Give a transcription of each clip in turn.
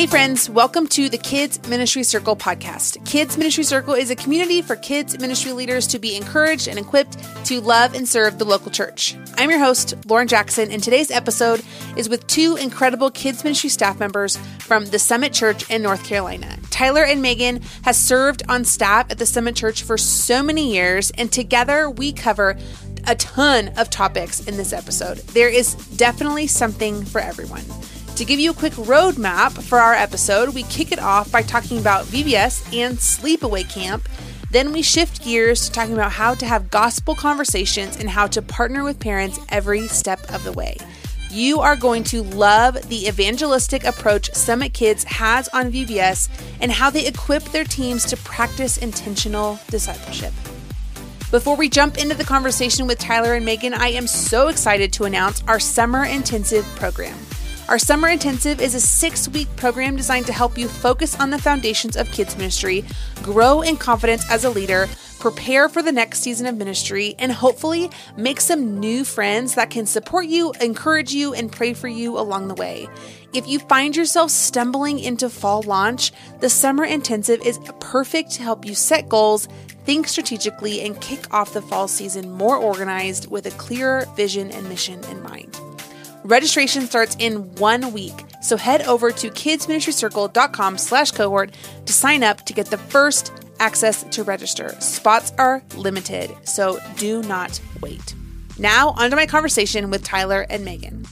Hey, friends, welcome to the Kids Ministry Circle podcast. Kids Ministry Circle is a community for kids ministry leaders to be encouraged and equipped to love and serve the local church. I'm your host, Lauren Jackson, and today's episode is with two incredible kids ministry staff members from the Summit Church in North Carolina. Tyler and Megan has served on staff at the Summit Church for so many years, and together we cover a ton of topics in this episode. There is definitely something for everyone. To give you a quick roadmap for our episode, we kick it off by talking about VBS and sleepaway camp. Then we shift gears to talking about how to have gospel conversations and how to partner with parents every step of the way. You are going to love the evangelistic approach Summit Kids has on VBS and how they equip their teams to practice intentional discipleship. Before we jump into the conversation with Tyler and Megan, I am so excited to announce our summer intensive program. Our Summer Intensive is a six week program designed to help you focus on the foundations of kids ministry, grow in confidence as a leader, prepare for the next season of ministry, and hopefully make some new friends that can support you, encourage you, and pray for you along the way. If you find yourself stumbling into fall launch, the Summer Intensive is perfect to help you set goals, think strategically, and kick off the fall season more organized with a clearer vision and mission in mind. Registration starts in one week, so head over to kidsministrycircle.com slash cohort to sign up to get the first access to register. Spots are limited, so do not wait. Now, onto my conversation with Tyler and Megan.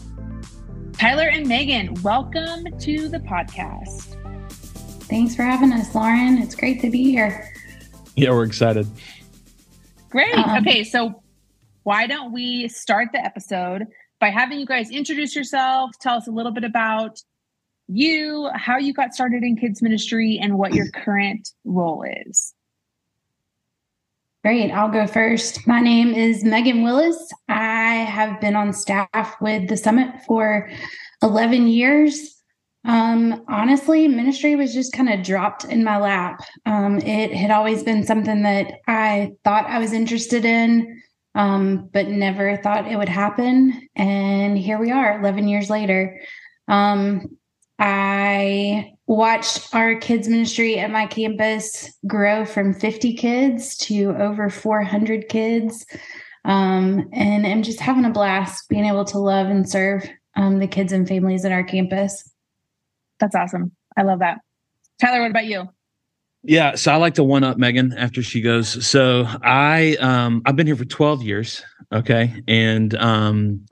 Tyler and Megan, welcome to the podcast. Thanks for having us, Lauren. It's great to be here. Yeah, we're excited. Great. Um, okay, so why don't we start the episode by having you guys introduce yourself, tell us a little bit about you, how you got started in kids ministry, and what your current role is. Great. I'll go first. My name is Megan Willis. I have been on staff with the summit for 11 years. Um, honestly, ministry was just kind of dropped in my lap. Um, it had always been something that I thought I was interested in um, but never thought it would happen. And here we are 11 years later. Um, I watched our kids ministry at my campus grow from 50 kids to over 400 kids. Um, and I'm just having a blast being able to love and serve um, the kids and families at our campus. That's awesome. I love that. Tyler, what about you? Yeah, so I like to one up Megan after she goes. So I um I've been here for 12 years, okay? And um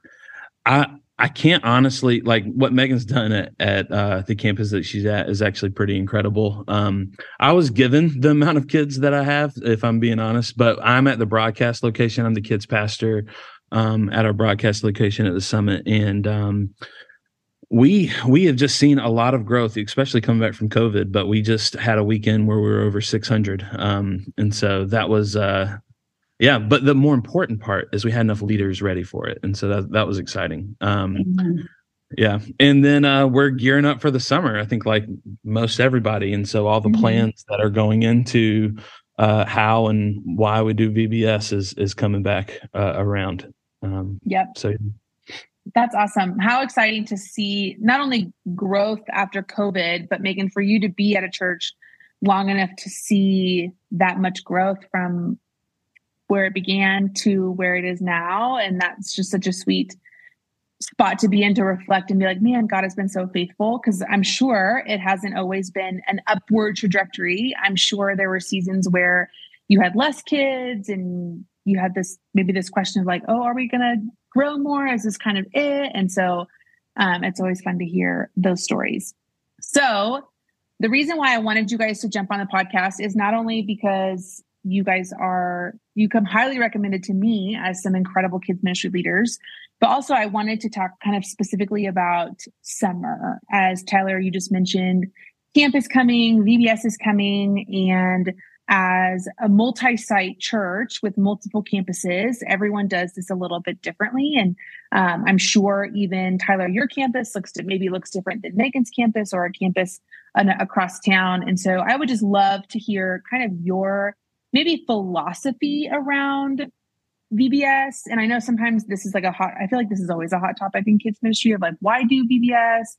I I can't honestly like what Megan's done at, at uh, the campus that she's at is actually pretty incredible. Um, I was given the amount of kids that I have, if I'm being honest, but I'm at the broadcast location. I'm the kids pastor um, at our broadcast location at the summit, and um, we we have just seen a lot of growth especially coming back from covid but we just had a weekend where we were over 600 um, and so that was uh yeah but the more important part is we had enough leaders ready for it. And so that that was exciting. Um mm-hmm. yeah. And then uh we're gearing up for the summer i think like most everybody. And so all the mm-hmm. plans that are going into uh how and why we do vbs is is coming back uh, around. Um yep. so that's awesome. How exciting to see not only growth after COVID, but Megan, for you to be at a church long enough to see that much growth from where it began to where it is now. And that's just such a sweet spot to be in to reflect and be like, man, God has been so faithful. Cause I'm sure it hasn't always been an upward trajectory. I'm sure there were seasons where you had less kids and you had this maybe this question of like, oh, are we gonna grow more? Is this kind of it? And so um, it's always fun to hear those stories. So the reason why I wanted you guys to jump on the podcast is not only because you guys are you come highly recommended to me as some incredible kids ministry leaders but also i wanted to talk kind of specifically about summer as tyler you just mentioned camp is coming vbs is coming and as a multi-site church with multiple campuses. Everyone does this a little bit differently. And um, i'm sure even tyler your campus looks to, maybe looks different than megan's campus or a campus an, across town. And so i would just love to hear kind of your maybe philosophy around vbs and i know sometimes this is like a hot i feel like this is always a hot topic in kids ministry of like why do vbs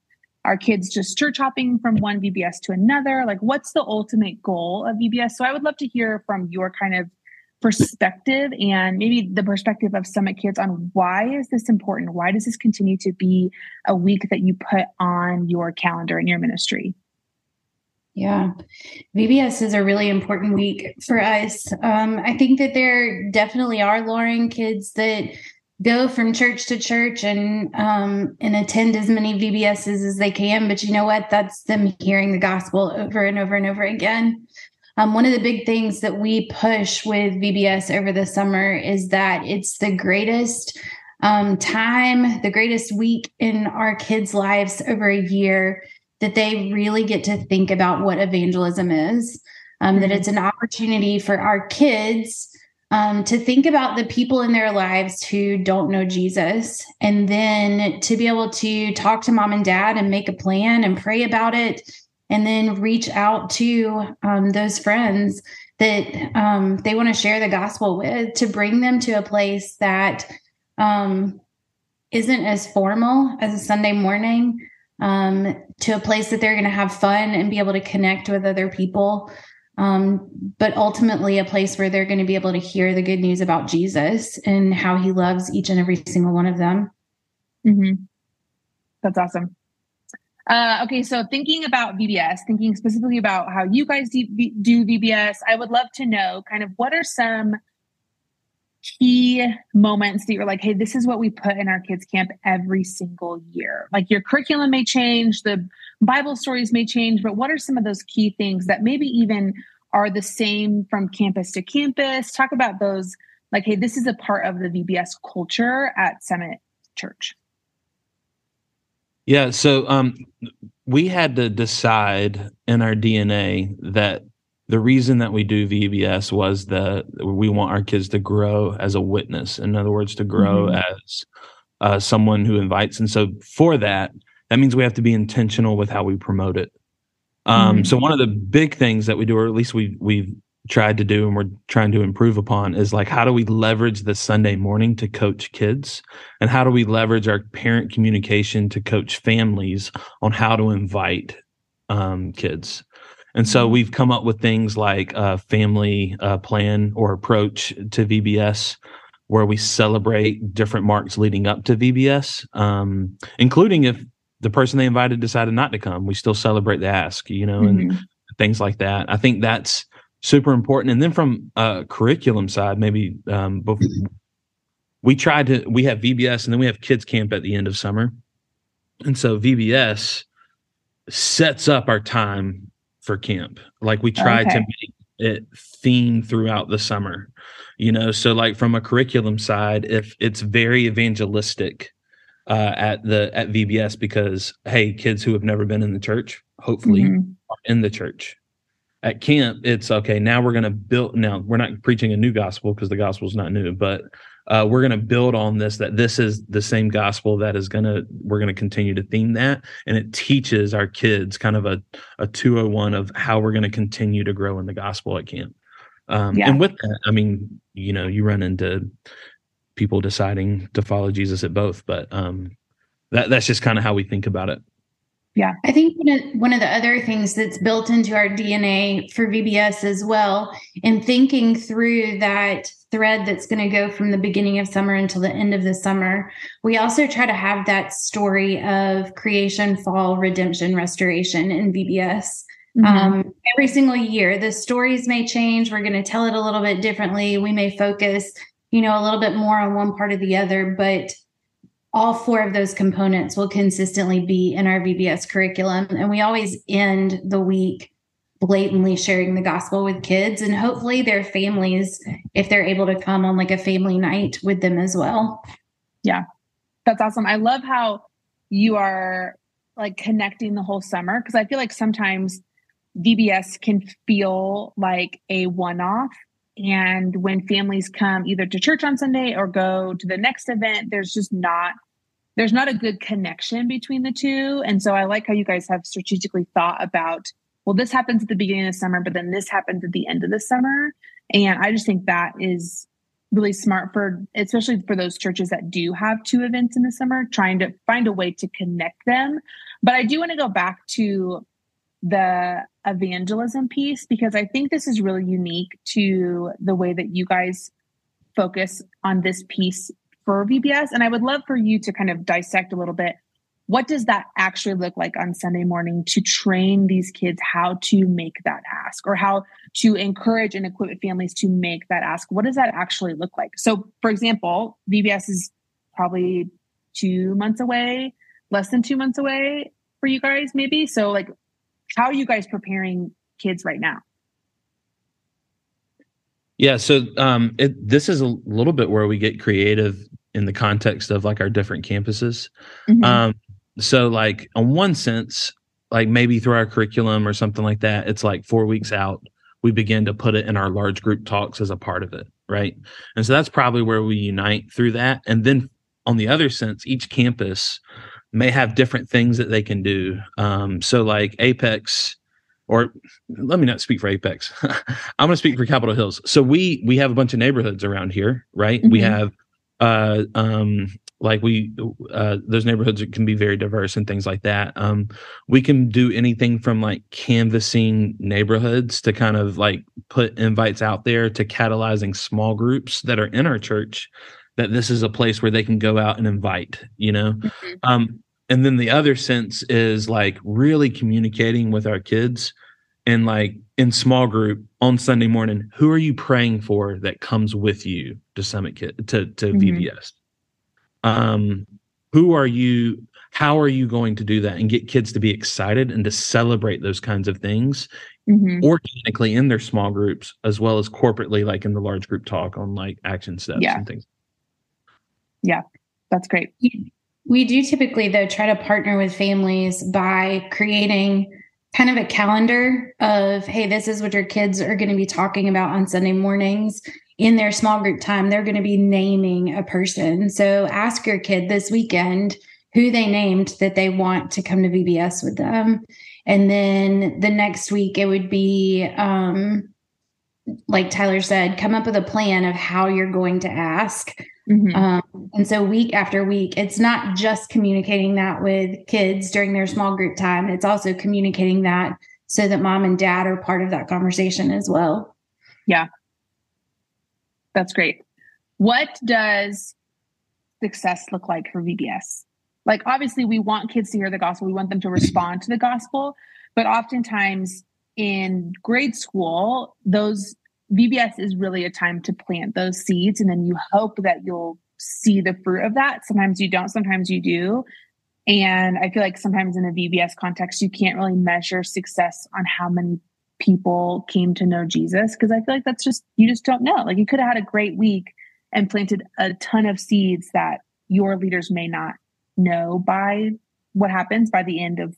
Are kids just church hopping from one VBS to another? Like, what's the ultimate goal of VBS? So, I would love to hear from your kind of perspective and maybe the perspective of Summit Kids on why is this important? Why does this continue to be a week that you put on your calendar in your ministry? Yeah, VBS is a really important week for us. Um, I think that there definitely are Lauren kids that go from church to church and um, and attend as many VBSs as they can. But you know what? That's them hearing the gospel over and over and over again. Um, one of the big things that we push with VBS over the summer is that it's the greatest um, time, the greatest week in our kids' lives over a year that they really get to think about what evangelism is, um, mm-hmm. that it's an opportunity for our kids um, to think about the people in their lives who don't know Jesus, and then to be able to talk to mom and dad and make a plan and pray about it, and then reach out to um, those friends that um, they want to share the gospel with to bring them to a place that um, not as formal as a Sunday morning um, to a place that they're going to have fun and be able to connect with other people. Um, but ultimately, a place where they're going to be able to hear the good news about Jesus and how he loves each and every single one of them. Mm-hmm. That's awesome. Uh, okay, so thinking about VBS, thinking specifically about how you guys do, do VBS, I would love to know kind of what are some key moments that you're like, hey, this is what we put in our kids' camp every single year? Like your curriculum may change, the Bible stories may change, but what are some of those key things that maybe even are the same from campus to campus? Talk about those, like, hey, this is a part of the VBS culture at Summit Church. Yeah, so um, we had to decide in our DNA that the reason that we do VBS was that we want our kids to grow as a witness. In other words, to grow mm-hmm. as uh, someone who invites. And so for that, that means we have to be intentional with how we promote it. Um, mm-hmm. So one of the big things that we do, or at least we we've tried to do, and we're trying to improve upon, is like how do we leverage the Sunday morning to coach kids, and how do we leverage our parent communication to coach families on how to invite um, kids. And so mm-hmm. we've come up with things like a family uh, plan or approach to VBS, where we celebrate different marks leading up to VBS, um, including if the person they invited decided not to come, we still celebrate the ask, you know, mm-hmm. and things like that. I think that's super important. And then from a curriculum side, maybe um, before, we tried to we have VBS and then we have kids camp at the end of summer, and so VBS sets up our time for camp. Like we try okay. to make it theme throughout the summer, you know. So like from a curriculum side, if it's very evangelistic uh, at the at VBS because hey, kids who have never been in the church, hopefully, mm-hmm. are in the church. At camp, it's okay. Now we're going to build. Now we're not preaching a new gospel because the gospel is not new, but uh, we're going to build on this that this is the same gospel that is going to we're going to continue to theme that and it teaches our kids kind of a, a 201 of how we're going to continue to grow in the gospel at camp um, yeah. and with that i mean you know you run into people deciding to follow jesus at both but um, that that's just kind of how we think about it yeah. I think one of, one of the other things that's built into our DNA for VBS as well, in thinking through that thread that's going to go from the beginning of summer until the end of the summer, we also try to have that story of creation, fall, redemption, restoration in VBS. Mm-hmm. Um, every single year, the stories may change. We're going to tell it a little bit differently. We may focus, you know, a little bit more on one part or the other, but all four of those components will consistently be in our VBS curriculum. And we always end the week blatantly sharing the gospel with kids and hopefully their families, if they're able to come on like a family night with them as well. Yeah, that's awesome. I love how you are like connecting the whole summer because I feel like sometimes VBS can feel like a one off and when families come either to church on Sunday or go to the next event, there's just not there's not a good connection between the two. And so I like how you guys have strategically thought about, well, this happens at the beginning of the summer, but then this happens at the end of the summer. And I just think that is really smart for especially for those churches that do have two events in the summer trying to find a way to connect them But I do want to go back to the evangelism piece because I think this is really unique to the way that you guys focus on this piece for VBS. And I would love for you to kind of dissect a little bit what does that actually look like on Sunday morning to train these kids how to make that ask or how to encourage and equip families to make that ask? What does that actually look like? So, for example, VBS is probably two months away, less than two months away for you guys, maybe. So, like, how are you guys preparing kids right now? Yeah, so um, it, this is a little bit where we get creative in the context of like our different campuses. Mm-hmm. Um, so, like on one sense, like maybe through our curriculum or something like that, it's like four weeks out, we begin to put it in our large group talks as a part of it, right? And so that's probably where we unite through that. And then on the other sense, each campus may have different things that they can do. Um, so, like Apex, or let me not speak for Apex. I'm going to speak for Capitol Hills. So we we have a bunch of neighborhoods around here, right? Mm-hmm. We have uh um like we uh those neighborhoods can be very diverse and things like that. Um we can do anything from like canvassing neighborhoods to kind of like put invites out there to catalyzing small groups that are in our church that this is a place where they can go out and invite, you know. Mm-hmm. Um and then the other sense is like really communicating with our kids and like in small group on Sunday morning, who are you praying for that comes with you to Summit Kid to to mm-hmm. VBS? Um, who are you? How are you going to do that and get kids to be excited and to celebrate those kinds of things mm-hmm. organically in their small groups as well as corporately, like in the large group talk on like action steps yeah. and things. Yeah, that's great. We do typically, though, try to partner with families by creating kind of a calendar of, hey, this is what your kids are going to be talking about on Sunday mornings. In their small group time, they're going to be naming a person. So ask your kid this weekend who they named that they want to come to VBS with them. And then the next week, it would be, um, like Tyler said, come up with a plan of how you're going to ask Mm-hmm. Um, and so week after week, it's not just communicating that with kids during their small group time, it's also communicating that so that mom and dad are part of that conversation as well. Yeah. That's great. What does success look like for VBS? Like, obviously, we want kids to hear the gospel, we want them to respond to the gospel, but oftentimes in grade school, those VBS is really a time to plant those seeds and then you hope that you'll see the fruit of that. Sometimes you don't, sometimes you do. And I feel like sometimes in a VBS context, you can't really measure success on how many people came to know Jesus because I feel like that's just, you just don't know. Like you could have had a great week and planted a ton of seeds that your leaders may not know by what happens by the end of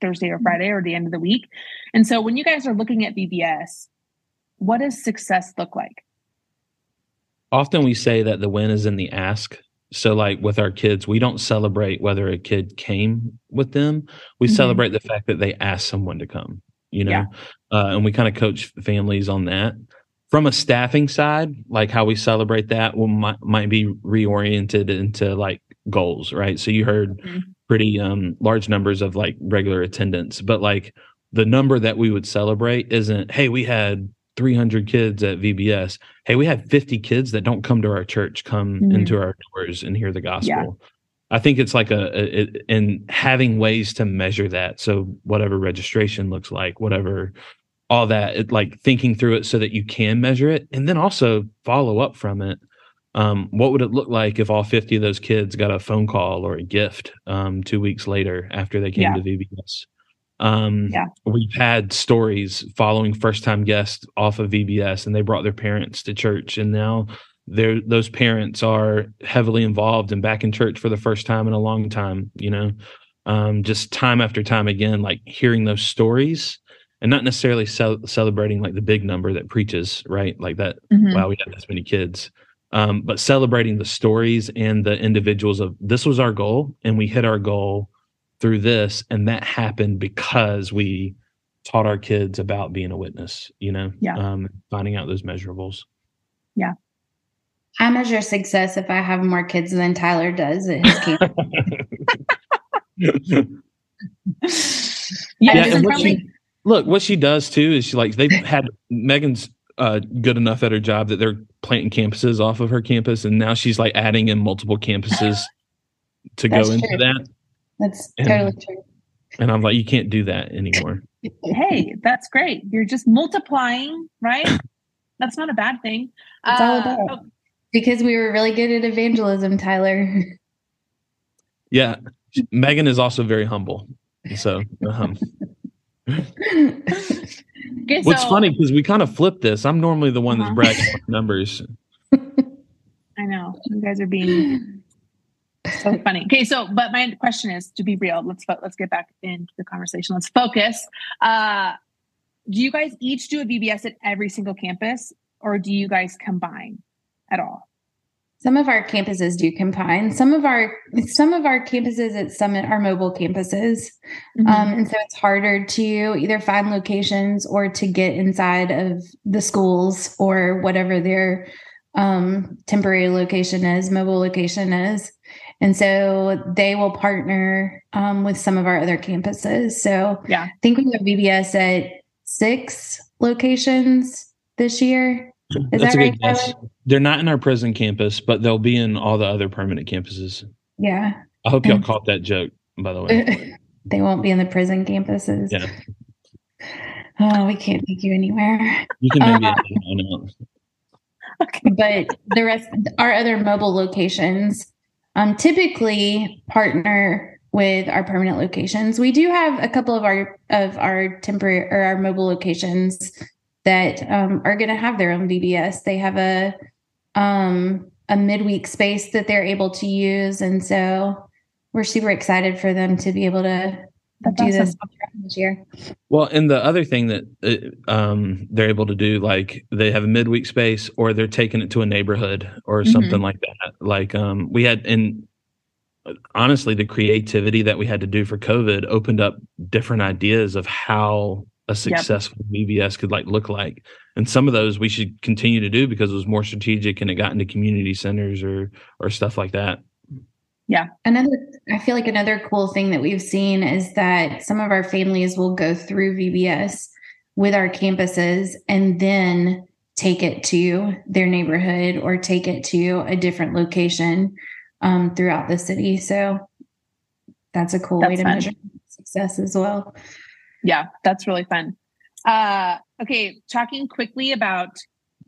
Thursday or mm-hmm. Friday or the end of the week. And so when you guys are looking at VBS, what does success look like? Often we say that the win is in the ask. So, like with our kids, we don't celebrate whether a kid came with them. We mm-hmm. celebrate the fact that they asked someone to come, you know, yeah. uh, and we kind of coach families on that. From a staffing side, like how we celebrate that will might, might be reoriented into like goals, right? So you heard mm-hmm. pretty um, large numbers of like regular attendance, but like the number that we would celebrate isn't, hey, we had 300 kids at VBS. Hey, we have 50 kids that don't come to our church come mm-hmm. into our doors and hear the gospel. Yeah. I think it's like a, a it, and having ways to measure that. So whatever registration looks like, whatever all that, it, like thinking through it so that you can measure it, and then also follow up from it. Um, what would it look like if all 50 of those kids got a phone call or a gift um, two weeks later after they came yeah. to VBS? Um, yeah. We've had stories following first time guests off of VBS and they brought their parents to church. And now those parents are heavily involved and back in church for the first time in a long time, you know, um, just time after time again, like hearing those stories and not necessarily ce- celebrating like the big number that preaches, right? Like that, mm-hmm. wow, we have this many kids. Um, but celebrating the stories and the individuals of this was our goal and we hit our goal through this and that happened because we taught our kids about being a witness you know yeah. um, finding out those measurables yeah i measure success if i have more kids than tyler does at his camp yeah, yeah and what she, look, what she does too is she like they've had Megan's uh, good enough at her job that they're planting campuses off of her campus, and now she's like adding in multiple campuses to go into true. that. That's and, totally true. And I'm like, you can't do that anymore. hey, that's great. You're just multiplying, right? that's not a bad thing. It's uh, all about oh. because we were really good at evangelism, Tyler. Yeah, Megan is also very humble. So, um, okay, what's so, funny because we kind of flipped this. I'm normally the one uh-huh. that's bragging numbers. I know you guys are being so funny. Okay, so but my question is to be real. Let's let's get back into the conversation. Let's focus. Uh, do you guys each do a VBS at every single campus, or do you guys combine at all? Some of our campuses do combine. Some of our some of our campuses at Summit are mobile campuses, mm-hmm. um, and so it's harder to either find locations or to get inside of the schools or whatever their um, temporary location is, mobile location is. And so they will partner um, with some of our other campuses. So yeah, I think we have VBS at six locations this year. Is That's that right? Guess. They're not in our prison campus, but they'll be in all the other permanent campuses. Yeah. I hope y'all caught that joke, by the way. they won't be in the prison campuses. Yeah. Oh, we can't take you anywhere. You can maybe um, okay. But the rest, our other mobile locations, um, typically partner with our permanent locations. We do have a couple of our of our temporary or our mobile locations that um, are going to have their own VBS. They have a um, a midweek space that they're able to use, and so we're super excited for them to be able to That's do awesome. this this year. Well, and the other thing that uh, um, they're able to do, like they have a midweek space, or they're taking it to a neighborhood or mm-hmm. something like that. Like um, we had, and honestly, the creativity that we had to do for COVID opened up different ideas of how a successful yep. VBS could like look like. And some of those we should continue to do because it was more strategic and it got into community centers or or stuff like that. Yeah. Another I feel like another cool thing that we've seen is that some of our families will go through VBS with our campuses and then take it to their neighborhood or take it to a different location um, throughout the city. So that's a cool that's way to fun. measure success as well yeah, that's really fun. Uh, okay, talking quickly about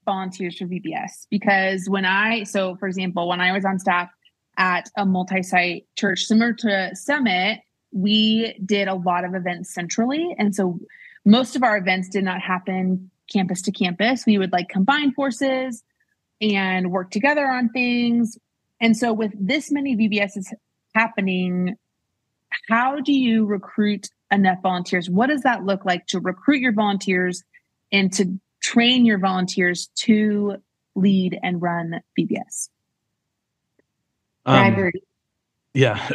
volunteers for VBS because when I, so for example, when I was on staff at a multi site church similar to Summit, we did a lot of events centrally. And so most of our events did not happen campus to campus. We would like combine forces and work together on things. And so with this many VBSs happening, how do you recruit enough volunteers? What does that look like to recruit your volunteers and to train your volunteers to lead and run VBS? Um, yeah.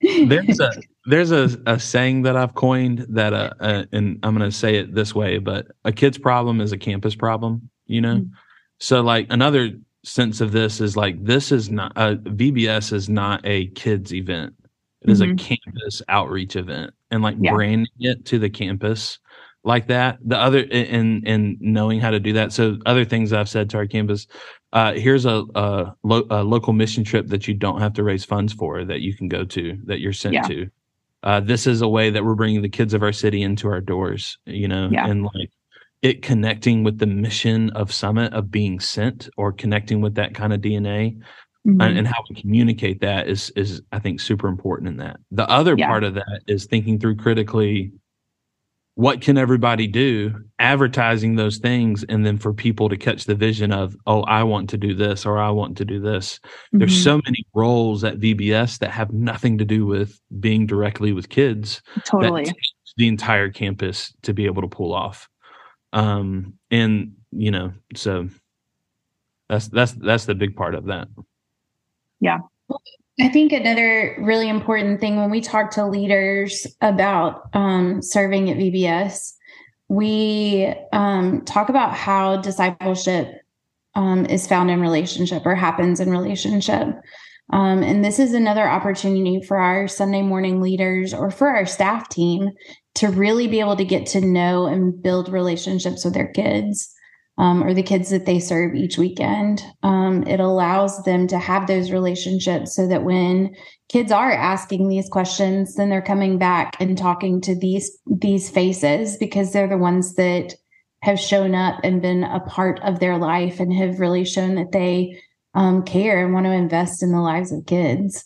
there's a there's a, a saying that I've coined that uh, uh and I'm going to say it this way, but a kid's problem is a campus problem, you know? Mm-hmm. So like another sense of this is like this is not a uh, VBS is not a kids event. It is mm-hmm. a campus outreach event and like yeah. branding it to the campus like that. The other and and knowing how to do that. So other things I've said to our campus, uh, here's a, a, lo- a, local mission trip that you don't have to raise funds for that you can go to that you're sent yeah. to. Uh, this is a way that we're bringing the kids of our city into our doors, you know, yeah. and like it connecting with the mission of Summit of being sent or connecting with that kind of DNA mm-hmm. and, and, how we communicate that is is I think super important in that. The other yeah. part of that is thinking through critically what can everybody do advertising those things and then for people to catch the vision of oh i want to do this or i want to do this mm-hmm. there's so many roles at vbs that have nothing to do with being directly with kids totally the entire campus to be able to pull off um and you know so that's that's that's the big part of that yeah. I think another really important thing when we talk to leaders about um, serving at VBS, we um, talk about how discipleship um, is found in relationship or happens in relationship. Um, and this is another opportunity for our Sunday morning leaders or for our staff team to really be able to get to know and build relationships with their kids um, or the kids that they serve each weekend. Um, it allows them to have those relationships so that when kids are asking these questions, then they're coming back and talking to these these faces because they're the ones that have shown up and been a part of their life and have really shown that they um, care and want to invest in the lives of kids.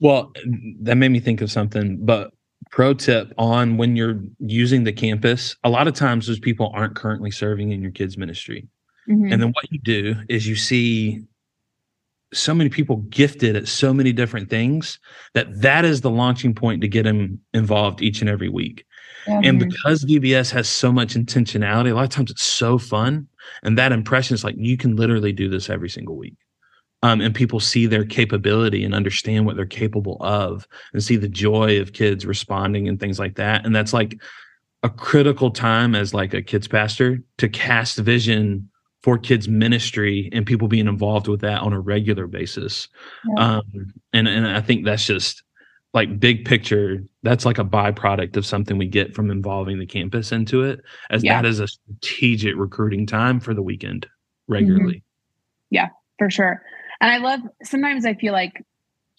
Well, that made me think of something, but pro tip on when you're using the campus a lot of times those people aren't currently serving in your kids ministry mm-hmm. and then what you do is you see so many people gifted at so many different things that that is the launching point to get them involved each and every week mm-hmm. and because vbs has so much intentionality a lot of times it's so fun and that impression is like you can literally do this every single week um, and people see their capability and understand what they're capable of and see the joy of kids responding and things like that and that's like a critical time as like a kids pastor to cast vision for kids ministry and people being involved with that on a regular basis yeah. um, and and i think that's just like big picture that's like a byproduct of something we get from involving the campus into it as yeah. that is a strategic recruiting time for the weekend regularly mm-hmm. yeah for sure and I love sometimes I feel like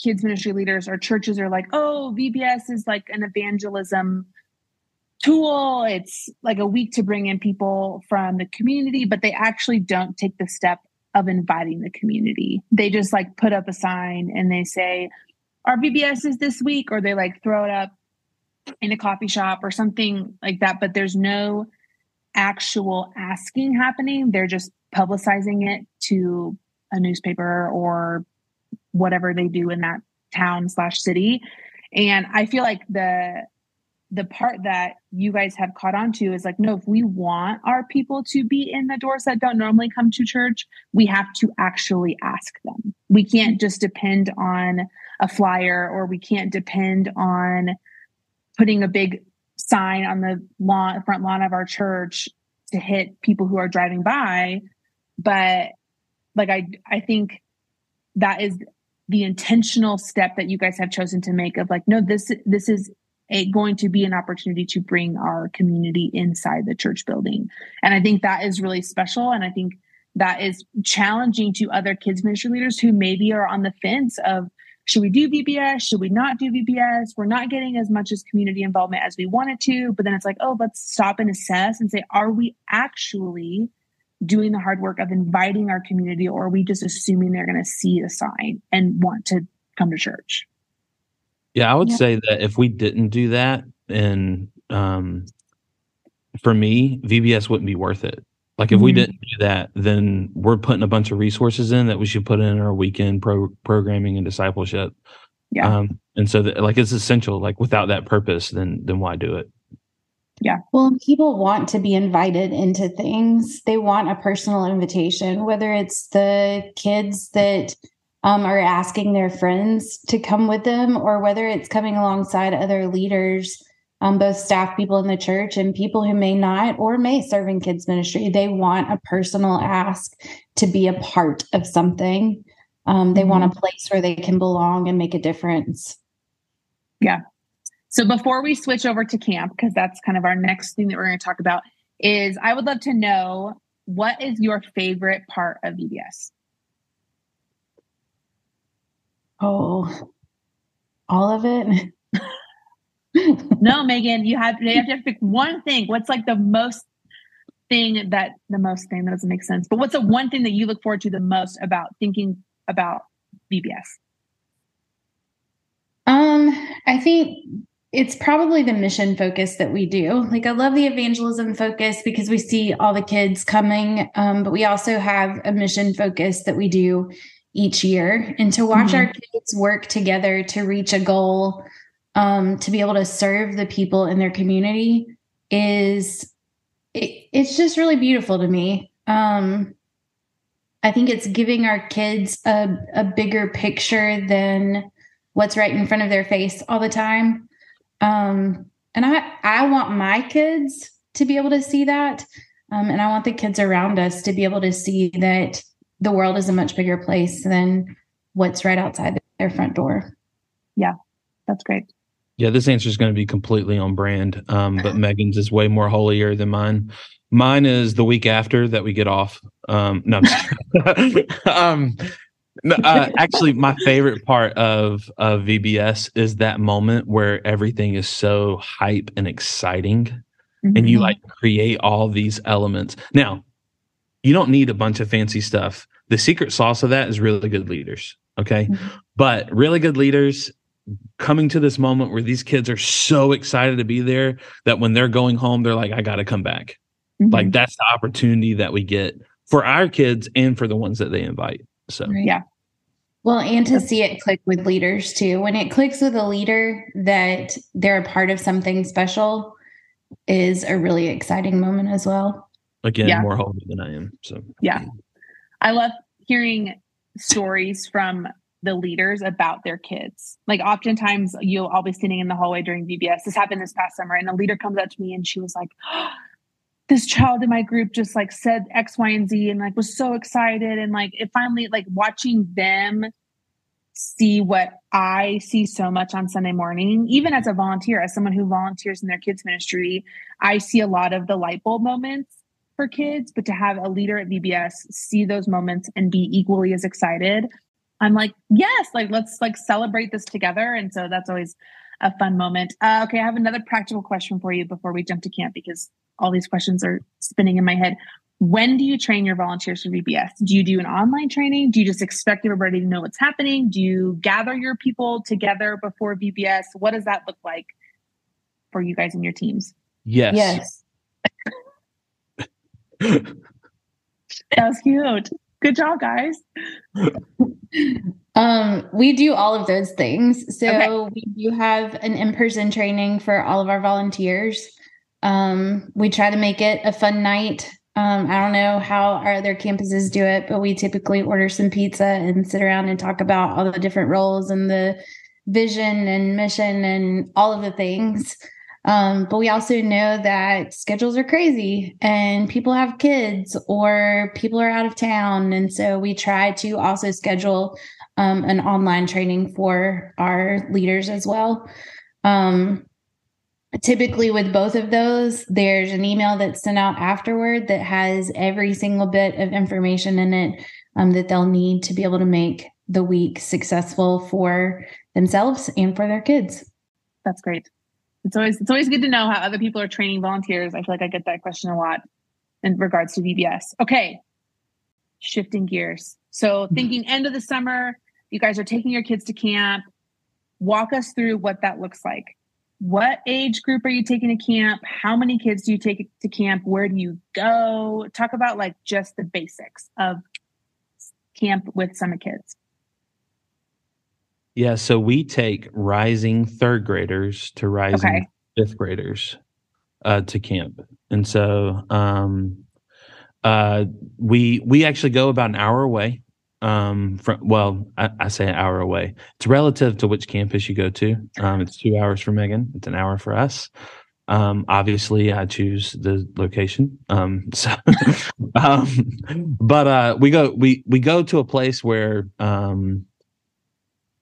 kids ministry leaders or churches are like, oh, VBS is like an evangelism tool. It's like a week to bring in people from the community, but they actually don't take the step of inviting the community. They just like put up a sign and they say, our VBS is this week, or they like throw it up in a coffee shop or something like that. But there's no actual asking happening. They're just publicizing it to a newspaper or whatever they do in that town slash city. And I feel like the the part that you guys have caught on to is like, no, if we want our people to be in the doors that don't normally come to church, we have to actually ask them. We can't just depend on a flyer or we can't depend on putting a big sign on the lawn front lawn of our church to hit people who are driving by. But like i i think that is the intentional step that you guys have chosen to make of like no this this is a, going to be an opportunity to bring our community inside the church building and i think that is really special and i think that is challenging to other kids ministry leaders who maybe are on the fence of should we do VBS? Should we not do VBS? We're not getting as much as community involvement as we wanted to. But then it's like, oh, let's stop and assess and say, are we actually doing the hard work of inviting our community, or are we just assuming they're going to see the sign and want to come to church? Yeah, I would yeah. say that if we didn't do that, and um, for me, VBS wouldn't be worth it. Like if mm-hmm. we didn't do that, then we're putting a bunch of resources in that we should put in our weekend pro- programming and discipleship. Yeah. Um, and so that, like it's essential. Like without that purpose, then then why do it? Yeah. Well, people want to be invited into things. They want a personal invitation, whether it's the kids that um, are asking their friends to come with them, or whether it's coming alongside other leaders, um, both staff people in the church and people who may not or may serve in kids ministry. They want a personal ask to be a part of something. Um, they mm-hmm. want a mm-hmm. place where they can belong and make a difference. Yeah, so before we switch over to camp, because that's kind of our next thing that we're going to talk about, is I would love to know what is your favorite part of VBS? Oh, all of it. no, Megan, you have, you have to pick one thing. What's like the most thing that the most thing that doesn't make sense, but what's the one thing that you look forward to the most about thinking about VBS? Um, I think it's probably the mission focus that we do. Like, I love the evangelism focus because we see all the kids coming, um, but we also have a mission focus that we do each year. And to watch mm-hmm. our kids work together to reach a goal, um, to be able to serve the people in their community is it, it's just really beautiful to me. Um, I think it's giving our kids a, a bigger picture than what's right in front of their face all the time um, and I, I want my kids to be able to see that. Um, and I want the kids around us to be able to see that the world is a much bigger place than what's right outside their front door. Yeah, that's great. Yeah, this answer is going to be completely on brand, um, but Megan's is way more holier than mine. Mine is the week after that we get off. Um, no, um, no, uh, actually, my favorite part of of VBS is that moment where everything is so hype and exciting, mm-hmm. and you mm-hmm. like create all these elements. Now, you don't need a bunch of fancy stuff. The secret sauce of that is really good leaders. Okay, mm-hmm. but really good leaders coming to this moment where these kids are so excited to be there that when they're going home, they're like, I got to come back. Mm-hmm. Like that's the opportunity that we get for our kids and for the ones that they invite. So, right. yeah. Well, and to see it click with leaders too. When it clicks with a leader that they're a part of something special is a really exciting moment as well. Again, yeah. more holy than I am. So, yeah. I love hearing stories from the leaders about their kids. Like oftentimes you'll all be sitting in the hallway during VBS. This happened this past summer, and a leader comes up to me and she was like, oh, this child in my group just like said X, Y, and Z and like was so excited. And like it finally like watching them see what I see so much on Sunday morning, even as a volunteer, as someone who volunteers in their kids ministry, I see a lot of the light bulb moments for kids, but to have a leader at VBS see those moments and be equally as excited, I'm like, yes, like let's like celebrate this together. And so that's always a fun moment. Uh, okay, I have another practical question for you before we jump to camp because all these questions are spinning in my head. When do you train your volunteers for VBS? Do you do an online training? Do you just expect everybody to know what's happening? Do you gather your people together before VBS? What does that look like for you guys and your teams? Yes. Yes. that was cute. Good job, guys. um, we do all of those things. So okay. we do have an in-person training for all of our volunteers. Um, we try to make it a fun night. Um, I don't know how our other campuses do it, but we typically order some pizza and sit around and talk about all the different roles and the vision and mission and all of the things. Um, but we also know that schedules are crazy and people have kids or people are out of town. And so we try to also schedule um, an online training for our leaders as well. Um, typically with both of those there's an email that's sent out afterward that has every single bit of information in it um, that they'll need to be able to make the week successful for themselves and for their kids. That's great. It's always it's always good to know how other people are training volunteers. I feel like i get that question a lot in regards to vbs okay. Shifting gears. So mm-hmm. thinking end of the summer you guys are taking your kids to camp. Walk us through what that looks like what age group are you taking to camp? How many kids do you take to camp? Where do you go? Talk about like just the basics of camp with Summit Kids. Yeah, so we take rising third graders to rising okay. fifth graders uh, to camp, and so um, uh, we we actually go about an hour away um from well I, I, say an hour away. It's relative to which campus you go to. Um it's two hours for megan. It's an hour for us. Um obviously i choose the location. Um so um but uh we go we we go to a place where um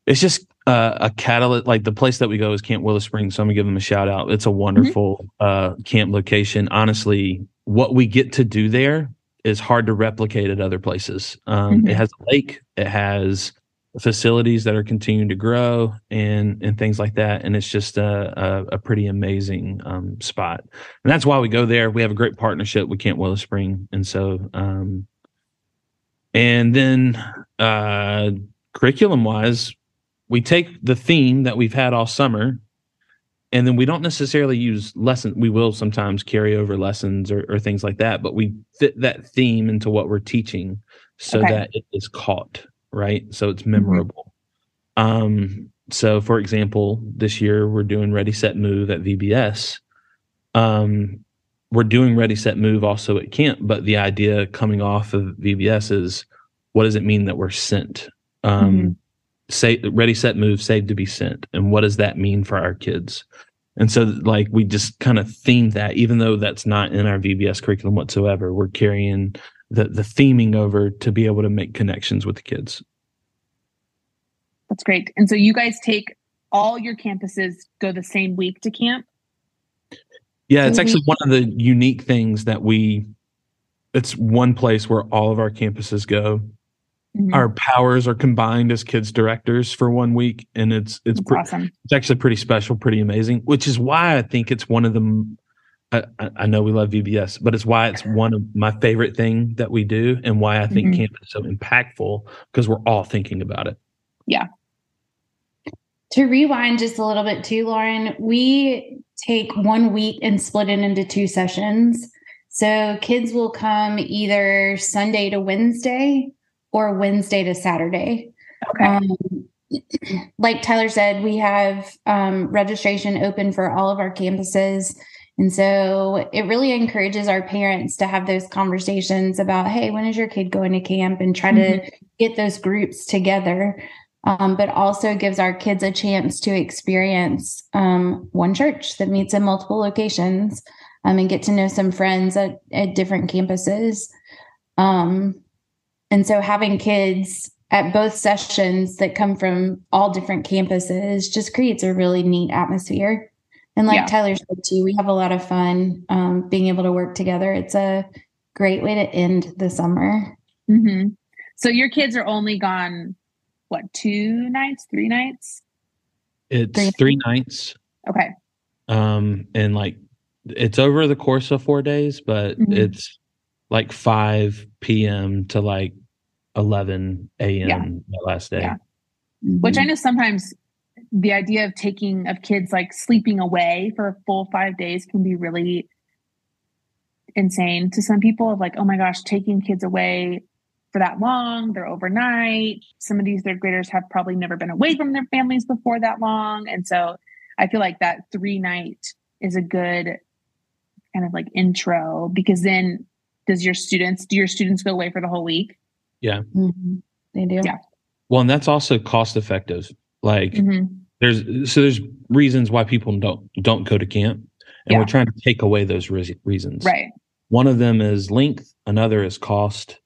it's just uh, a catalyst like the place that we go is camp willow springs so i'm gonna give them a shout out it's a wonderful mm-hmm. uh camp location. Honestly what we get to do there is hard to replicate at other places. Um, mm-hmm. It has a lake, it has facilities that are continuing to grow, and and things like that. And it's just a a, a pretty amazing um, spot, and that's why we go there. We have a great partnership with Camp Willow Spring, and so um, and then uh, curriculum wise, we take the theme that we've had all summer and then we don't necessarily use lesson we will sometimes carry over lessons or, or, things like that but we fit that theme into what we're teaching so okay. that it is caught right so it's mm-hmm. memorable mm-hmm. um so for example this year we're doing ready set move at vbs um we're doing ready set move also at camp but the idea coming off of vbs is what does it mean that we're sent um mm-hmm say ready set move save to be sent and what does that mean for our kids and so like we just kind of themed that even though that's not in our vbs curriculum whatsoever we're carrying the the theming over to be able to make connections with the kids That's great. And so you guys take all your campuses go the same week to camp? Yeah, it's actually one of the unique things that we it's one place where all of our campuses go. Mm-hmm. Our powers are combined as kids directors for one week and it's it's pre- awesome. It's actually pretty special, pretty amazing, which is why I think it's one of the I, I, know we love VBS, but it's why it's one of my favorite thing that we do and why I think mm-hmm. camp is so impactful because we're all thinking about it. Yeah. To rewind just a little bit too, Lauren, we take one week and split it into two sessions. So kids will come either Sunday to Wednesday or Wednesday to Saturday. Okay. Um, like Tyler said, we have um, registration open for all of our campuses. And so it really encourages our parents to have those conversations about, hey, when is your kid going to camp and try mm-hmm. to get those groups together um, but also gives our kids a chance to experience um, one church that meets in multiple locations um, and get to know some friends at, at different campuses. Um, and so having kids at both sessions that come from all different campuses just creates a really neat atmosphere. And like yeah. Tyler said too, we have a lot of fun um, being able to work together. It's a great way to end the summer. Mm-hmm. So your kids are only gone what two nights, three nights? It's three, three nights. Okay. Um, and like it's over the course of four days, but mm-hmm. it's like five p.m. to like eleven a.m. Yeah. the last day. Yeah. Mm-hmm. Which I know sometimes the idea of taking of kids like sleeping away for a full five days can be really insane to some people of like, oh my gosh, taking kids away for that long. They're overnight. Some of these third graders have probably never been away from their families before that long. And so I feel like that three night is a good kind of like intro because then does your students, do your students go away for the whole week? Yeah. Mm-hmm. They do. Yeah. Well, and that's also cost effective. Like mm-hmm. there's, so there's reasons why people don't, don't go to camp and yeah. we're trying to take away those re- reasons. Right. One of them is length. Another is cost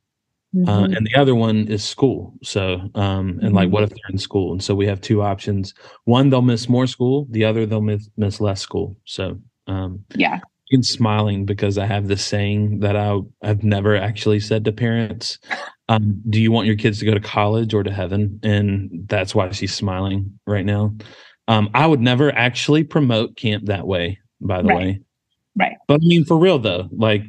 uh, mm-hmm. Uh, and the other one is school. So, um, and mm-hmm. like, what if they're in school? And so we have two options. One, they'll miss more school. The other, they'll miss, miss less school. So, um, yeah. I'm smiling because I have this saying that I I've never actually said to parents. Um, do you want your kids to go to college or to heaven? And that's why she's smiling right now. Um, I would never actually promote camp that way, by the right. way. Right. But I mean, for real though, like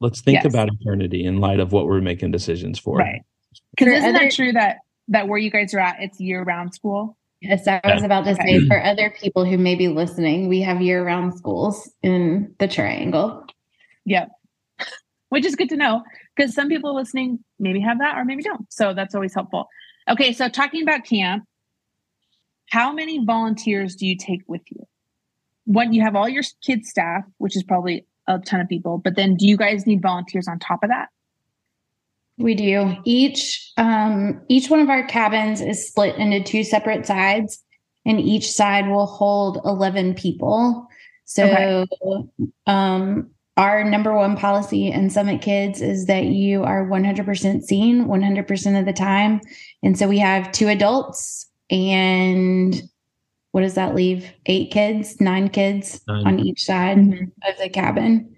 let's think yes. about eternity in light of what we're making decisions for. Right. Because isn't other, that true that that where you guys are at, it's year round school? Yes, I was about to say for other people who may be listening, we have year round schools in the triangle. Yep. Which is good to know because some people listening maybe have that or maybe don't. So that's always helpful. Okay, so talking about camp, how many volunteers do you take with you? When you have all your kids staff, which is probably a ton of people. But then do you guys need volunteers on top of that? We do. Each um, each one of our cabins is split into two separate sides, and each side will hold eleven people. So, okay. um, our number one policy in Summit Kids is that you are 100% seen 100% of the time. And so we have two adults and what does that leave? Eight kids, nine kids nine. on each side mm-hmm. of the cabin.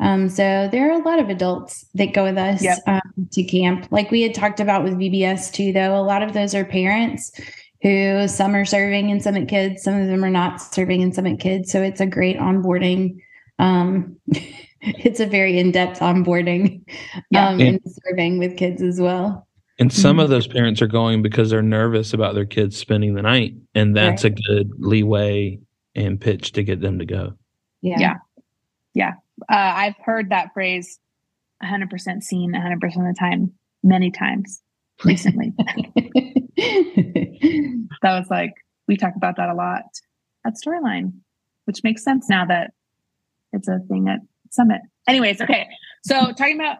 Um, so there are a lot of adults that go with us yep. um, to camp. Like we had talked about with VBS too, though, a lot of those are parents who some are serving in Summit Kids, some of them are not serving in Summit Kids. So it's a great onboarding. Um, it's a very in depth onboarding yeah. um, and serving with kids as well. And some mm-hmm. of those parents are going because they're nervous about their kids spending the night. And that's right. a good leeway and pitch to get them to go. Yeah. Yeah. Yeah. Uh, I've heard that phrase 100% seen 100% of the time, many times recently. that was like, we talk about that a lot at Storyline, which makes sense now that it's a thing at Summit. Anyways, okay. So talking about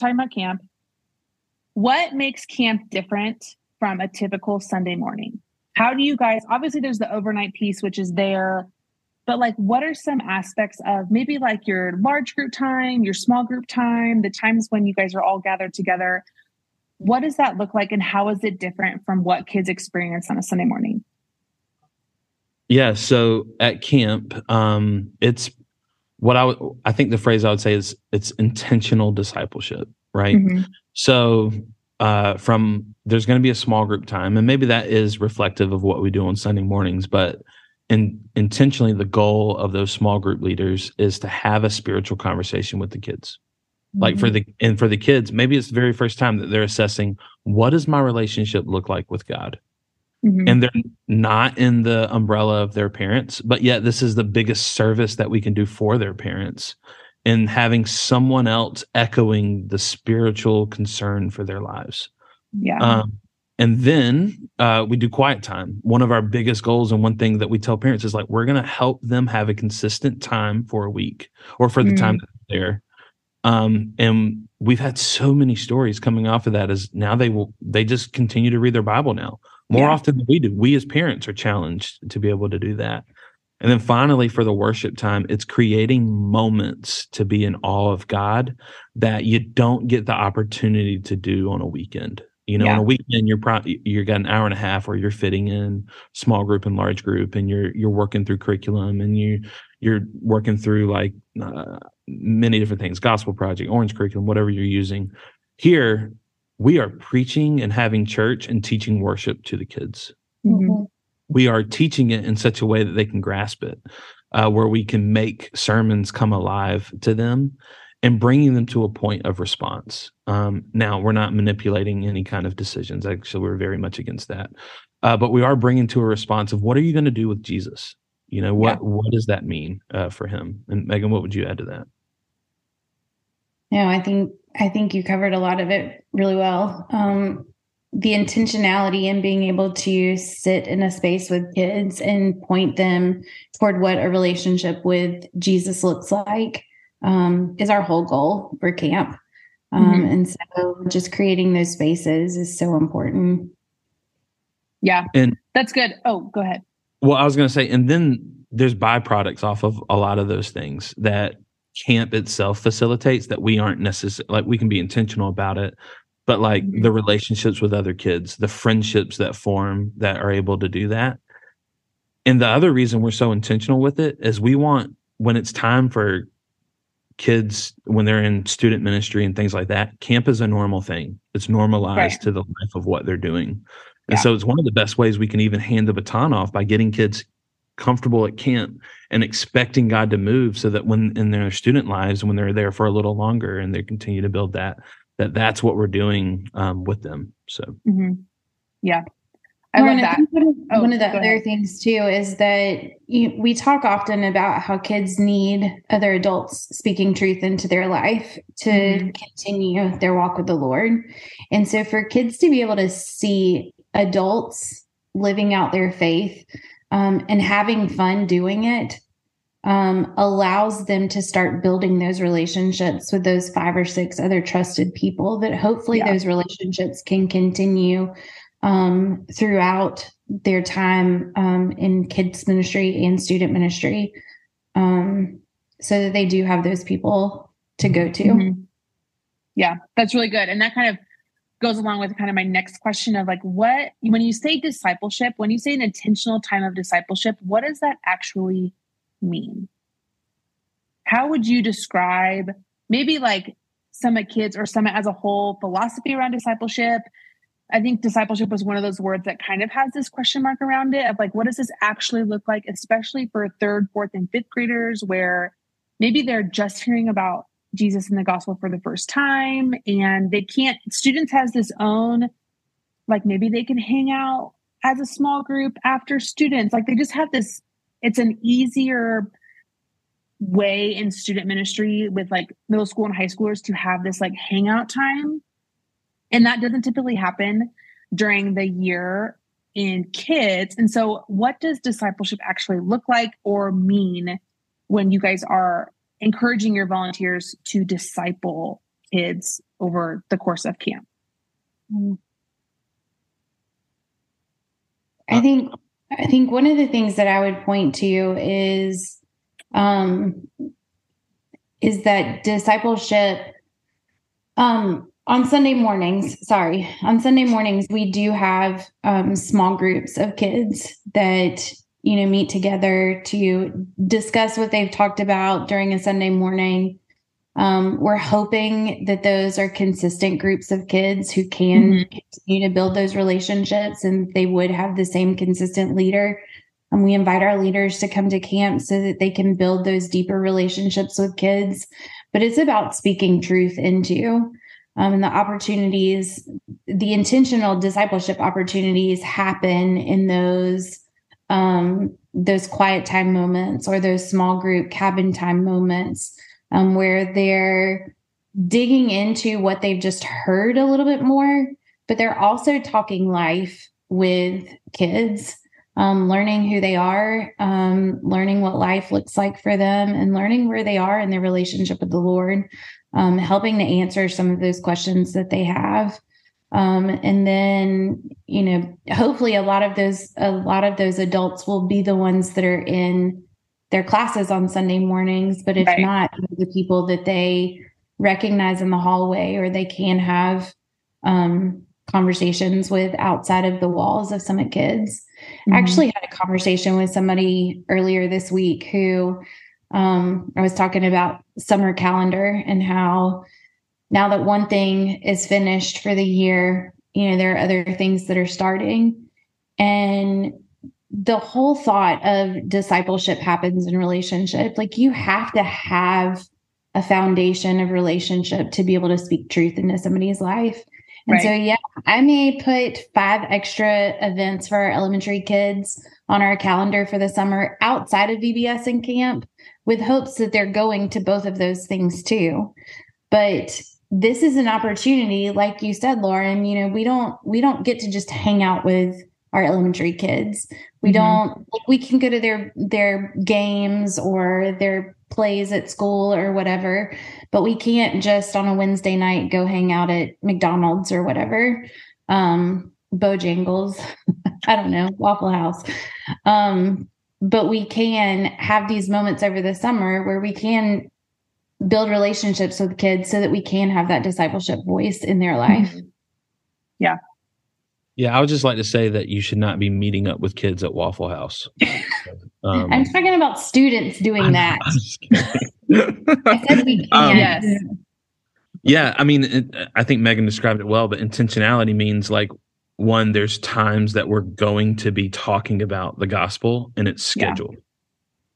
talking about camp, what makes camp different from a typical Sunday morning? How do you guys, obviously, there's the overnight piece, which is there, but like, what are some aspects of maybe like your large group time, your small group time, the times when you guys are all gathered together? what does that look like and how is it different from what kids experience on a Sunday morning? Yeah, so at camp, um, it's what I would I think the phrase I would say is it's intentional discipleship, right? Mm-hmm. So uh, from there's going to be a small group time, and maybe that is reflective of what we do on Sunday mornings, but in, intentionally the goal of those small group leaders is to have a spiritual conversation with the kids like for mm-hmm. the and for the kids maybe it's the very first time that they're assessing what does my relationship look like with god mm-hmm. and they're not in the umbrella of their parents but yet this is the biggest service that we can do for their parents and having someone else echoing the spiritual concern for their lives. Yeah. Um, and then uh, we do quiet time. One of our biggest goals and one thing that we tell parents is like we're going to help them have a consistent time for a week or for the mm. time that they're there. Um, and we've had so many stories coming off of that as now they will they just continue to read their Bible now more yeah. often than we do. We as parents are challenged to be able to do that. And then finally, for the worship time, it's creating moments to be in awe of God that you don't get the opportunity to do on a weekend. You know, yeah. on a weekend, you're probably you're got an hour and a half where you're fitting in small group and large group, and you're you're working through curriculum, and you you're working through like uh, many different things, gospel project, orange curriculum, whatever you're using. Here, we are preaching and having church and teaching worship to the kids. Mm-hmm. We are teaching it in such a way that they can grasp it, uh, where we can make sermons come alive to them and bringing them to a point of response. Um, now, we're not manipulating any kind of decisions. Actually, we're very much against that. Uh, but we are bringing to a response of what are you going to do with Jesus? You know what? Yeah. What does that mean uh, for him? And Megan, what would you add to that? No, I think I think you covered a lot of it really well. Um, the intentionality in being able to sit in a space with kids and point them toward what a relationship with Jesus looks like um, is our whole goal for camp. Um, mm-hmm. And so just creating those spaces is so important. Yeah. And that's good. Oh, go ahead. Well, I was going to say, and then there's byproducts off of a lot of those things that camp itself facilitates that we aren't necessary like we can be intentional about it but like mm-hmm. the relationships with other kids the friendships that form that are able to do that and the other reason we're so intentional with it is we want when it's time for kids when they're in student ministry and things like that camp is a normal thing it's normalized right. to the life of what they're doing and yeah. so it's one of the best ways we can even hand the baton off by getting kids comfortable at camp and expecting God to move so that when in their student lives, when they're there for a little longer and they continue to build that, that that's what we're doing um, with them. So, mm-hmm. yeah. I Lauren, love that. I one of, oh, one of the other ahead. things too is that you, we talk often about how kids need other adults speaking truth into their life to mm-hmm. continue their walk with the Lord. And so for kids to be able to see adults living out their faith um, and having fun doing it um, allows them to start building those relationships with those five or six other trusted people that hopefully yeah. those relationships can continue um, throughout their time um, in kids ministry and student ministry um, so that they do have those people to go to mm-hmm. yeah that's really good and that kind of goes along with kind of my next question of like what when you say discipleship when you say an intentional time of discipleship what does that actually mean? How would you describe maybe like summit kids or summit as a whole philosophy around discipleship? I think discipleship was one of those words that kind of has this question mark around it of like what does this actually look like especially for third fourth and fifth graders where maybe they're just hearing about Jesus in the gospel for the first time and they can't students has this own like maybe they can hang out as a small group after students. Like they just have this it's an easier way in student ministry with like middle school and high schoolers to have this like hangout time. And that doesn't typically happen during the year in kids. And so what does discipleship actually look like or mean when you guys are encouraging your volunteers to disciple kids over the course of camp? Mm-hmm. I think I think one of the things that I would point to is um, is that discipleship um, on Sunday mornings, sorry, on Sunday mornings, we do have um, small groups of kids that, you know, meet together to discuss what they've talked about during a Sunday morning. Um, we're hoping that those are consistent groups of kids who can mm-hmm. continue to build those relationships and they would have the same consistent leader. And we invite our leaders to come to camp so that they can build those deeper relationships with kids. But it's about speaking truth into um, and the opportunities, the intentional discipleship opportunities happen in those um, those quiet time moments or those small group cabin time moments um, where they're digging into what they've just heard a little bit more, but they're also talking life with kids, um, learning who they are, um, learning what life looks like for them, and learning where they are in their relationship with the Lord um, helping to answer some of those questions that they have. Um, and then, you know, hopefully a lot of those, a lot of those adults will be the ones that are in their classes on Sunday mornings. But if right. not, the people that they recognize in the hallway or they can have um, conversations with outside of the walls of Summit Kids. Mm-hmm. I actually had a conversation with somebody earlier this week who um, I was talking about summer calendar and how now that one thing is finished for the year, you know, there are other things that are starting. And the whole thought of discipleship happens in relationship. Like you have to have a foundation of relationship to be able to speak truth into somebody's life. And right. so, yeah, I may put five extra events for our elementary kids on our calendar for the summer outside of VBS and camp with hopes that they're going to both of those things too. But this is an opportunity, like you said, Lauren, you know, we don't we don't get to just hang out with our elementary kids. We mm-hmm. don't we can go to their their games or their plays at school or whatever, but we can't just on a Wednesday night go hang out at McDonald's or whatever. Um Bojangles, I don't know, Waffle House. Um but we can have these moments over the summer where we can build relationships with kids so that we can have that discipleship voice in their life. Mm-hmm. Yeah. Yeah, I would just like to say that you should not be meeting up with kids at Waffle House. Um, I'm talking about students doing I'm, that. I said we can. Um, yes. Yeah, I mean, it, I think Megan described it well, but intentionality means like one there's times that we're going to be talking about the gospel and it's scheduled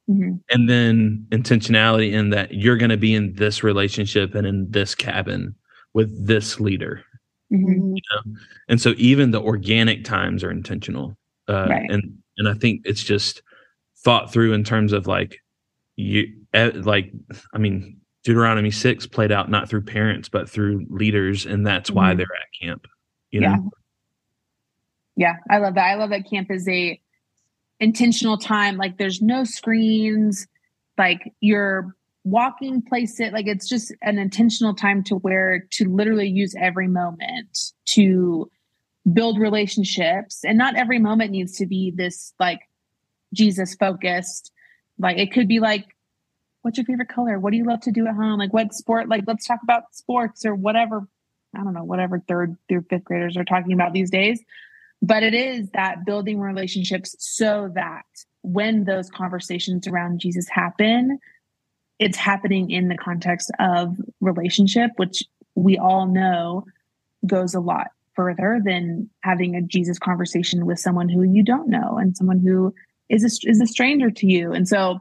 yeah. mm-hmm. and then intentionality in that you're going to be in this relationship and in this cabin with this leader mm-hmm. you know? and so even the organic times are intentional uh, right. and and i think it's just thought through in terms of like you like i mean deuteronomy 6 played out not through parents but through leaders and that's mm-hmm. why they're at camp you know yeah yeah, I love that. I love that camp is a intentional time. Like there's no screens, like you're walking place it. Like it's just an intentional time to where to literally use every moment to build relationships. And not every moment needs to be this like jesus focused. Like it could be like what's your favorite color? What do you love to do at home? Like what sport? Like let's talk about sports or whatever. I don't know whatever third through fifth graders are talking about these days. But it is that building relationships so that when those conversations around Jesus happen, it's happening in the context of relationship, which we all know goes a lot further than having a Jesus conversation with someone who you don't know and someone who is a, is a stranger to you. And so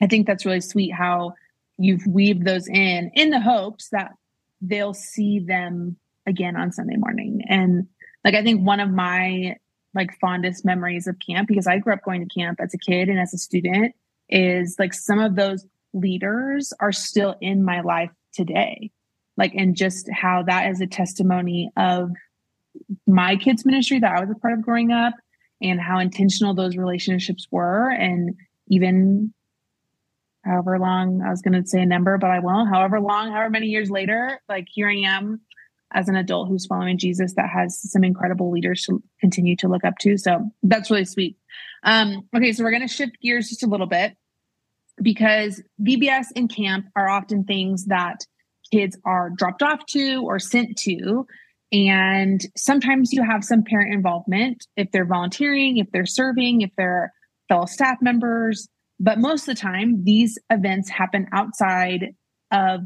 I think that's really sweet how you've weaved those in in the hopes that they'll see them again on Sunday morning. And like I think one of my like fondest memories of camp because I grew up going to camp as a kid and as a student is like some of those leaders are still in my life today. Like and just how that is a testimony of my kids ministry that I was a part of growing up and how intentional those relationships were and even however long I was going to say a number, but I won't. However long, however many years later, like here I am as an adult who's following Jesus that has some incredible leaders to continue to look up to. So that's really sweet. Um, okay, so we're going to shift gears just a little bit because VBS and camp are often things that kids are dropped off to or sent to. And sometimes you have some parent involvement if they're volunteering, if they're serving, if they're fellow staff members. But most of the time, these events happen outside of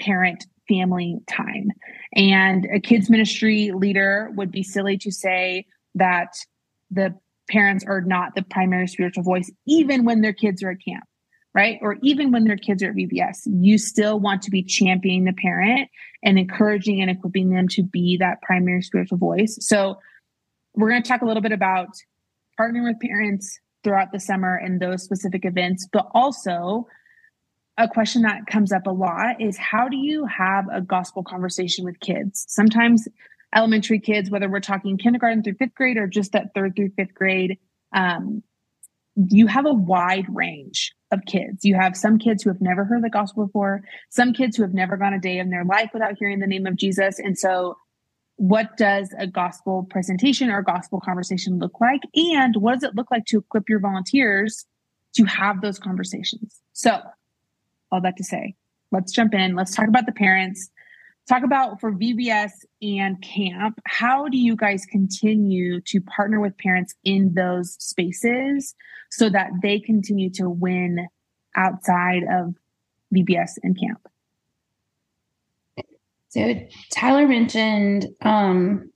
parent family time. And a kids ministry leader would be silly to say that the parents are not the primary spiritual voice, even when their kids are at camp, right? Or even when their kids are at VBS. You still want to be championing the parent and encouraging and equipping them to be that primary spiritual voice. So, we're going to talk a little bit about partnering with parents throughout the summer and those specific events, but also a question that comes up a lot is how do you have a gospel conversation with kids? Sometimes elementary kids, whether we're talking kindergarten through fifth grade or just that third through fifth grade, um, you have a wide range of kids. You have some kids who have never heard the gospel before, some kids who have never gone a day in their life without hearing the name of Jesus. And so, what does a gospel presentation or gospel conversation look like? And what does it look like to equip your volunteers to have those conversations? So, all that to say, let's jump in. Let's talk about the parents. Talk about for VBS and camp, how do you guys continue to partner with parents in those spaces so that they continue to win outside of VBS and camp? So Tyler mentioned um,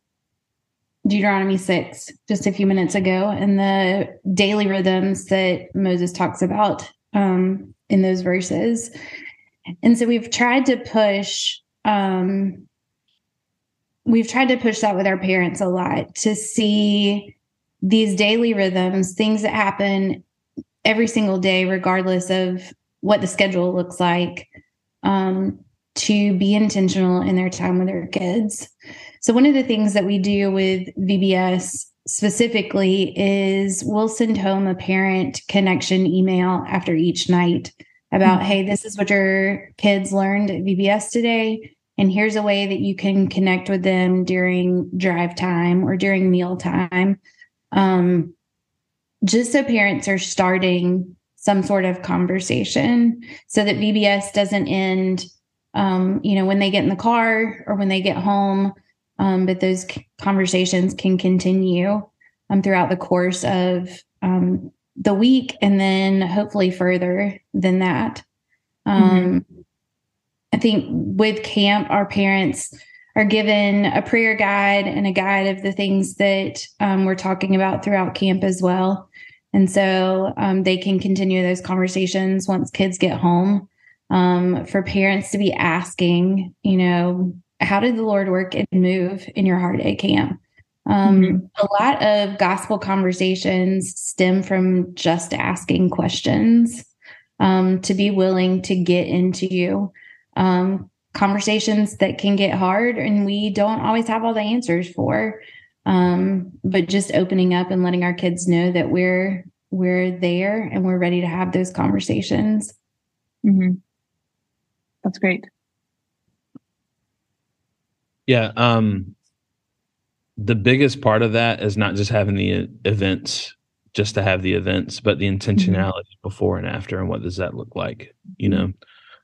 Deuteronomy 6 just a few minutes ago and the daily rhythms that Moses talks about um, in those verses. And so we've tried to push um we've tried to push that with our parents a lot to see these daily rhythms, things that happen every single day regardless of what the schedule looks like. Um to be intentional in their time with their kids. So, one of the things that we do with VBS specifically is we'll send home a parent connection email after each night about, mm-hmm. hey, this is what your kids learned at VBS today. And here's a way that you can connect with them during drive time or during meal time. Um, just so parents are starting some sort of conversation so that VBS doesn't end, um, you know, when they get in the car or when they get home. Um, but those conversations can continue um, throughout the course of um, the week and then hopefully further than that. Um, mm-hmm. I think with camp, our parents are given a prayer guide and a guide of the things that um, we're talking about throughout camp as well. And so um, they can continue those conversations once kids get home. Um, for parents to be asking, you know, how did the Lord work and move in your heart at camp? Um, mm-hmm. A lot of gospel conversations stem from just asking questions, um, to be willing to get into you. Um, conversations that can get hard and we don't always have all the answers for. Um, but just opening up and letting our kids know that we're we're there and we're ready to have those conversations. Mm-hmm. That's great. Yeah. Um, the biggest part of that is not just having the events just to have the events, but the mm-hmm. intentionality mm-hmm. before and after, and what does that look like? You know,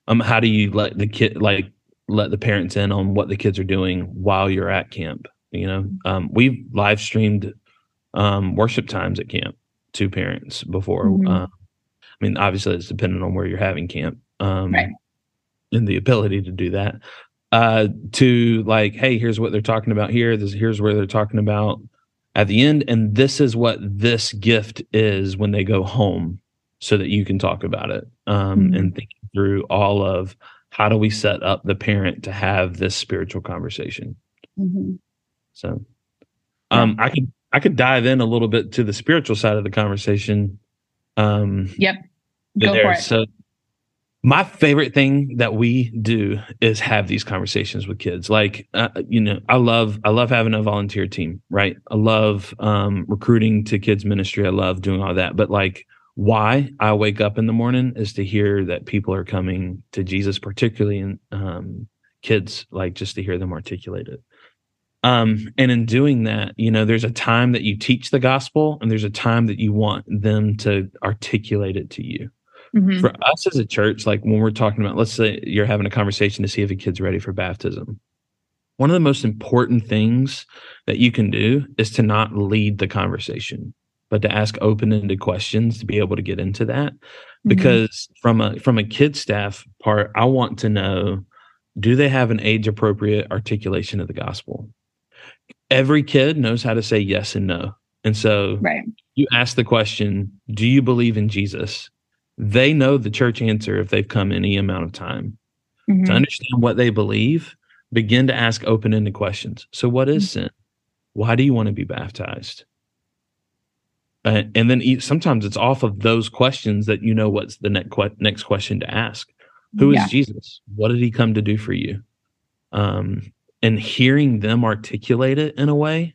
um, how do you let the kid like let the parents in on what the kids are doing while you're at camp? You know, um, we've live streamed um, worship times at camp to parents before. Mm-hmm. Uh, I mean, obviously, it's dependent on where you're having camp um, right. and the ability to do that uh, to like, hey, here's what they're talking about here. This here's where they're talking about at the end, and this is what this gift is when they go home, so that you can talk about it um, mm-hmm. and think through all of how do we set up the parent to have this spiritual conversation. Mm-hmm. So, um, I could I could dive in a little bit to the spiritual side of the conversation. Um, yep, go there. for it. So my favorite thing that we do is have these conversations with kids like uh, you know i love i love having a volunteer team right i love um, recruiting to kids ministry i love doing all that but like why i wake up in the morning is to hear that people are coming to jesus particularly in um, kids like just to hear them articulate it um, and in doing that you know there's a time that you teach the gospel and there's a time that you want them to articulate it to you Mm-hmm. For us as a church, like when we're talking about, let's say you're having a conversation to see if a kid's ready for baptism. One of the most important things that you can do is to not lead the conversation, but to ask open-ended questions to be able to get into that. Mm-hmm. Because from a from a kid staff part, I want to know do they have an age appropriate articulation of the gospel? Every kid knows how to say yes and no. And so right. you ask the question, do you believe in Jesus? They know the church answer if they've come any amount of time. Mm-hmm. To understand what they believe, begin to ask open-ended questions. So what is mm-hmm. sin? Why do you want to be baptized? Uh, and then sometimes it's off of those questions that you know what's the next que- next question to ask. Who is yeah. Jesus? What did he come to do for you? Um, and hearing them articulate it in a way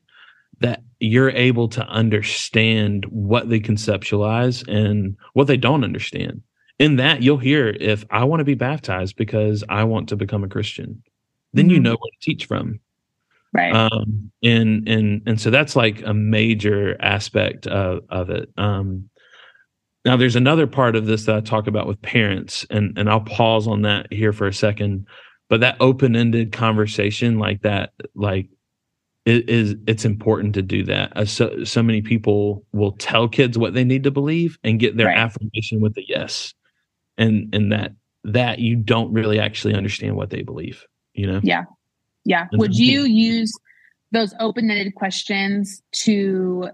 that you're able to understand what they conceptualize and what they don't understand. In that, you'll hear if I want to be baptized because I want to become a Christian, then mm-hmm. you know where to teach from. Right. Um, and and and so that's like a major aspect of, of it. Um, now, there's another part of this that I talk about with parents, and and I'll pause on that here for a second. But that open-ended conversation, like that, like it is it's important to do that. Uh, so so many people will tell kids what they need to believe and get their right. affirmation with a yes, and and that that you don't really actually understand what they believe. You know? Yeah, yeah. Would you use those open-ended questions to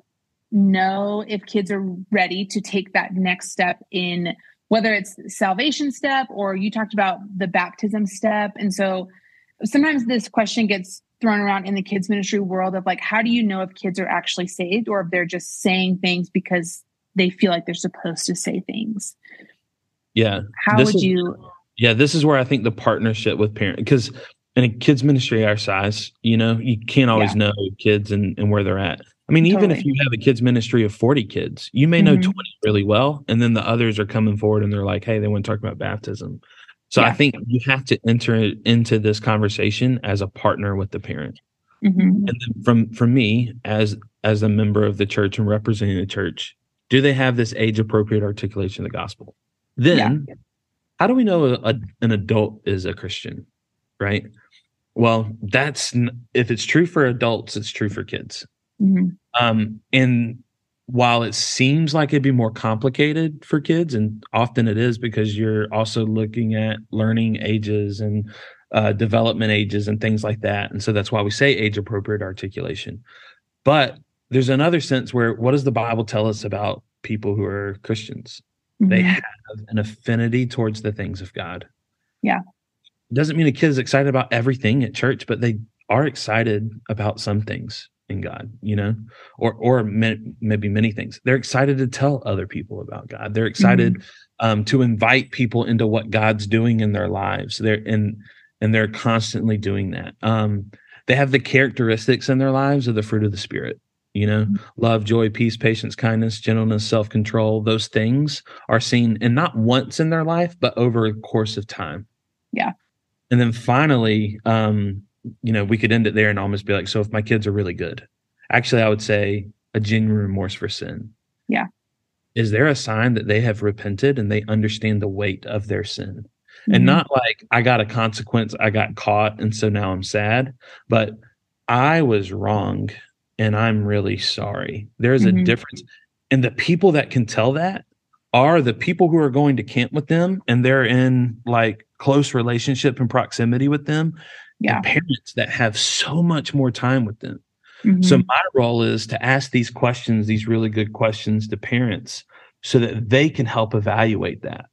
know if kids are ready to take that next step in whether it's salvation step or you talked about the baptism step? And so sometimes this question gets thrown around in the kids ministry world of like how do you know if kids are actually saved or if they're just saying things because they feel like they're supposed to say things? Yeah. How would is, you yeah this is where i think the partnership with parents because in a kids ministry our size you know you can't always yeah. know kids and, and where they're at I mean, even totally. if you have a kids ministry of 40 kids, you may know mm-hmm. 20 really well. And then the others are coming forward and they're like, hey, they want to talk about baptism. So yeah. I think you have to enter into this conversation as a partner with the parent. Mm-hmm. And then from from me as as a member of the church and representing the church, do they have this age appropriate articulation of the gospel? Then yeah. how do we know a, an adult is a Christian? Right? Well, that's if it's true for adults, it's true for kids. Mm-hmm. Um, and while it seems like it'd be more complicated for kids, and often it is because you're also looking at learning ages and uh, development ages and things like that. And so that's why we say age appropriate articulation. But there's another sense where what does the Bible tell us about people who are Christians? Mm-hmm. They have an affinity towards the things of God. Yeah. It doesn't mean a kid is excited about everything at church, but they are excited about some things in God, you know, or or maybe many things. They're excited to tell other people about God. They're excited mm-hmm. um, to invite people into what God's doing in their lives. They're and and they're constantly doing that. Um, they have the characteristics in their lives of the fruit of the Spirit. You know, mm-hmm. love, joy, peace, patience, kindness, gentleness, self control. Those things are seen, and not once in their life, but over a course of time. Yeah. And then finally, um, you know, we could end it there and almost be like, so if my kids are really good, actually, I would say a genuine remorse for sin. Yeah. Is there a sign that they have repented and they understand the weight of their sin? Mm-hmm. And not like I got a consequence, I got caught, and so now I'm sad, but I was wrong and I'm really sorry. There's mm-hmm. a difference. And the people that can tell that are the people who are going to camp with them and they're in like close relationship and proximity with them yeah. parents that have so much more time with them. Mm-hmm. So my role is to ask these questions, these really good questions to parents so that they can help evaluate that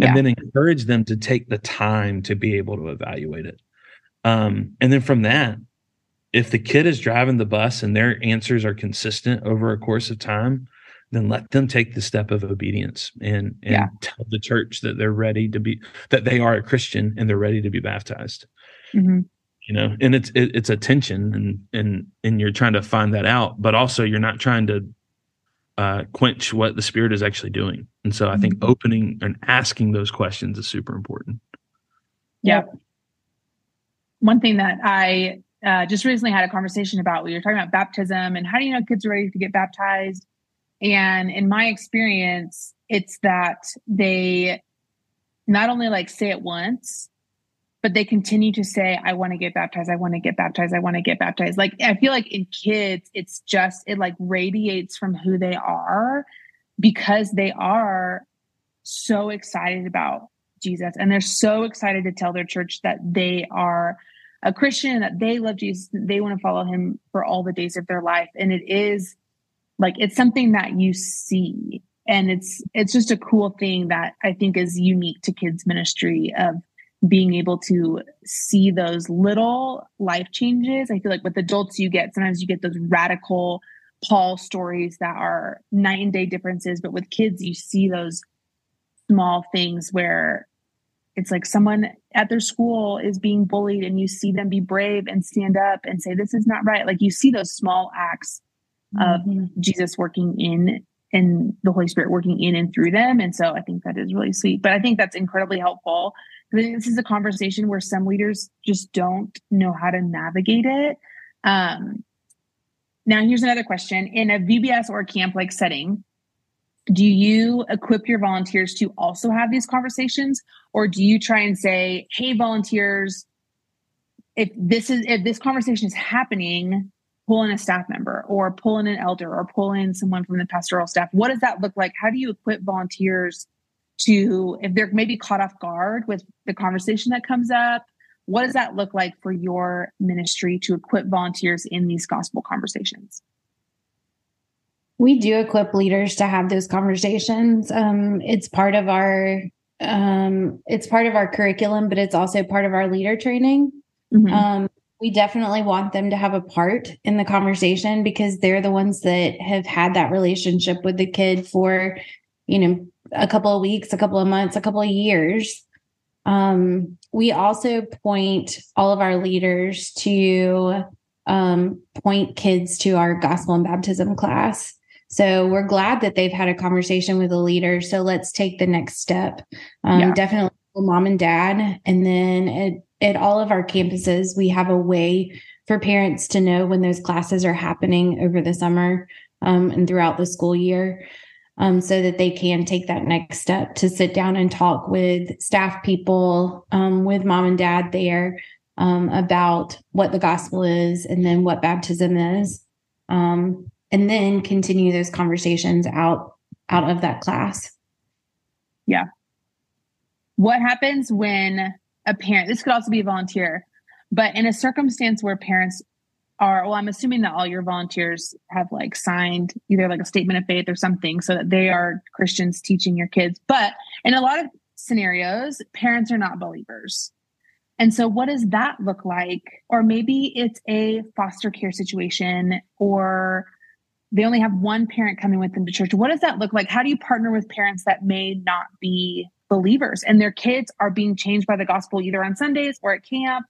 and yeah. then encourage them to take the time to be able to evaluate it. Um, and then from that, if the kid is driving the bus and their answers are consistent over a course of time, then let them take the step of obedience and, and yeah. tell the church that they're ready to be that they are a Christian and they're ready to be baptized. Mm-hmm. You know, and it's it, it's a tension, and and and you're trying to find that out, but also you're not trying to uh, quench what the spirit is actually doing. And so, I think mm-hmm. opening and asking those questions is super important. Yeah. One thing that I uh, just recently had a conversation about, we were talking about baptism and how do you know kids are ready to get baptized? And in my experience, it's that they not only like say it once, but they continue to say, I want to get baptized. I want to get baptized. I want to get baptized. Like, I feel like in kids, it's just, it like radiates from who they are because they are so excited about Jesus and they're so excited to tell their church that they are a Christian, that they love Jesus, they want to follow him for all the days of their life. And it is like, it's something that you see. And it's, it's just a cool thing that I think is unique to kids ministry of being able to see those little life changes. I feel like with adults, you get sometimes you get those radical Paul stories that are night and day differences, but with kids, you see those small things where it's like someone at their school is being bullied and you see them be brave and stand up and say this is not right like you see those small acts mm-hmm. of jesus working in and the holy spirit working in and through them. And so i think that is really sweet. But i think that's incredibly helpful. This is a conversation where some leaders just don't know how to navigate it. Um, now here's another question. In a vbs or camp like setting do you equip your volunteers to also have these conversations? Or do you try and say hey volunteers if this is if this conversation is happening pull in a staff member or pull in an elder or pull in someone from the pastoral staff what does that look like how do you equip volunteers to if they're maybe caught off guard with the conversation that comes up what does that look like for your ministry to equip volunteers in these gospel conversations we do equip leaders to have those conversations. Um, it's part of our um, it's part of our curriculum, but it's also part of our leader training. Mm-hmm. Um, we definitely want them to have a part in the conversation because they're the ones that have had that relationship with the kid for, you know, a couple of weeks, a couple of months, a couple of years. Um, we also point all of our leaders to um, point kids to our gospel and baptism class. So we're glad that they've had a conversation with a leader. So let's take the next step. Um, yeah. Definitely mom and dad. And then at, at all of our campuses, we have a way for parents to know when those classes are happening over the summer um, and throughout the school year. Um, so that they can take that next step to sit down and talk with staff people, um, with mom and dad there um, about what the gospel is and then what baptism is. Um, and then continue those conversations out out of that class yeah what happens when a parent this could also be a volunteer but in a circumstance where parents are well i'm assuming that all your volunteers have like signed either like a statement of faith or something so that they are christians teaching your kids but in a lot of scenarios parents are not believers and so what does that look like or maybe it's a foster care situation or they only have one parent coming with them to church. What does that look like? How do you partner with parents that may not be believers and their kids are being changed by the gospel either on Sundays or at camp?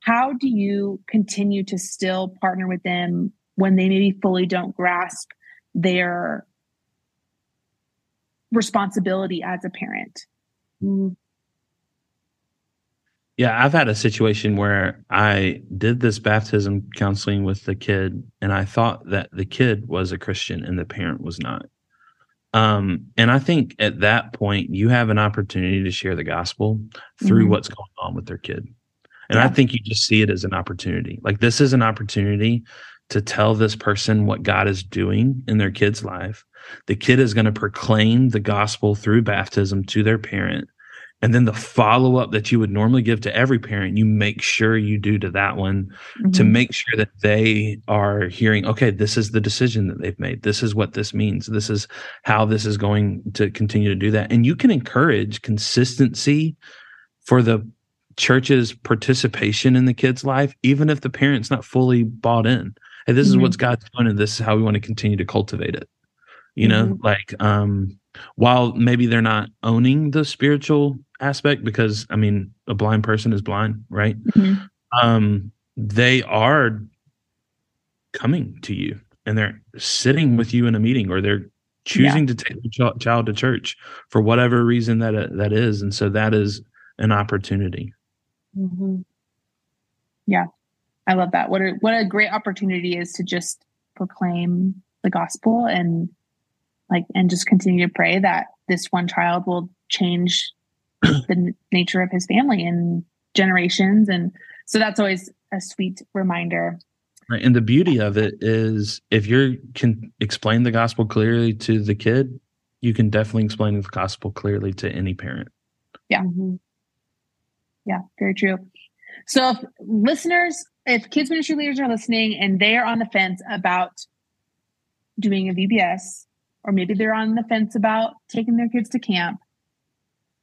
How do you continue to still partner with them when they maybe fully don't grasp their responsibility as a parent? Mm-hmm. Yeah, I've had a situation where I did this baptism counseling with the kid, and I thought that the kid was a Christian and the parent was not. Um, and I think at that point, you have an opportunity to share the gospel through mm-hmm. what's going on with their kid. And yeah. I think you just see it as an opportunity. Like, this is an opportunity to tell this person what God is doing in their kid's life. The kid is going to proclaim the gospel through baptism to their parent and then the follow up that you would normally give to every parent you make sure you do to that one mm-hmm. to make sure that they are hearing okay this is the decision that they've made this is what this means this is how this is going to continue to do that and you can encourage consistency for the church's participation in the kid's life even if the parent's not fully bought in hey this mm-hmm. is what's god's doing and this is how we want to continue to cultivate it you know mm-hmm. like um while maybe they're not owning the spiritual aspect because I mean a blind person is blind, right? Mm-hmm. Um, they are coming to you and they're sitting with you in a meeting or they're choosing yeah. to take the ch- child to church for whatever reason that uh, that is, and so that is an opportunity. Mm-hmm. Yeah, I love that. What a what a great opportunity is to just proclaim the gospel and like and just continue to pray that this one child will change the nature of his family and generations. And so that's always a sweet reminder. Right. And the beauty of it is if you can explain the gospel clearly to the kid, you can definitely explain the gospel clearly to any parent. Yeah. Mm-hmm. Yeah, very true. So if listeners, if kids ministry leaders are listening and they are on the fence about doing a VBS, or maybe they're on the fence about taking their kids to camp,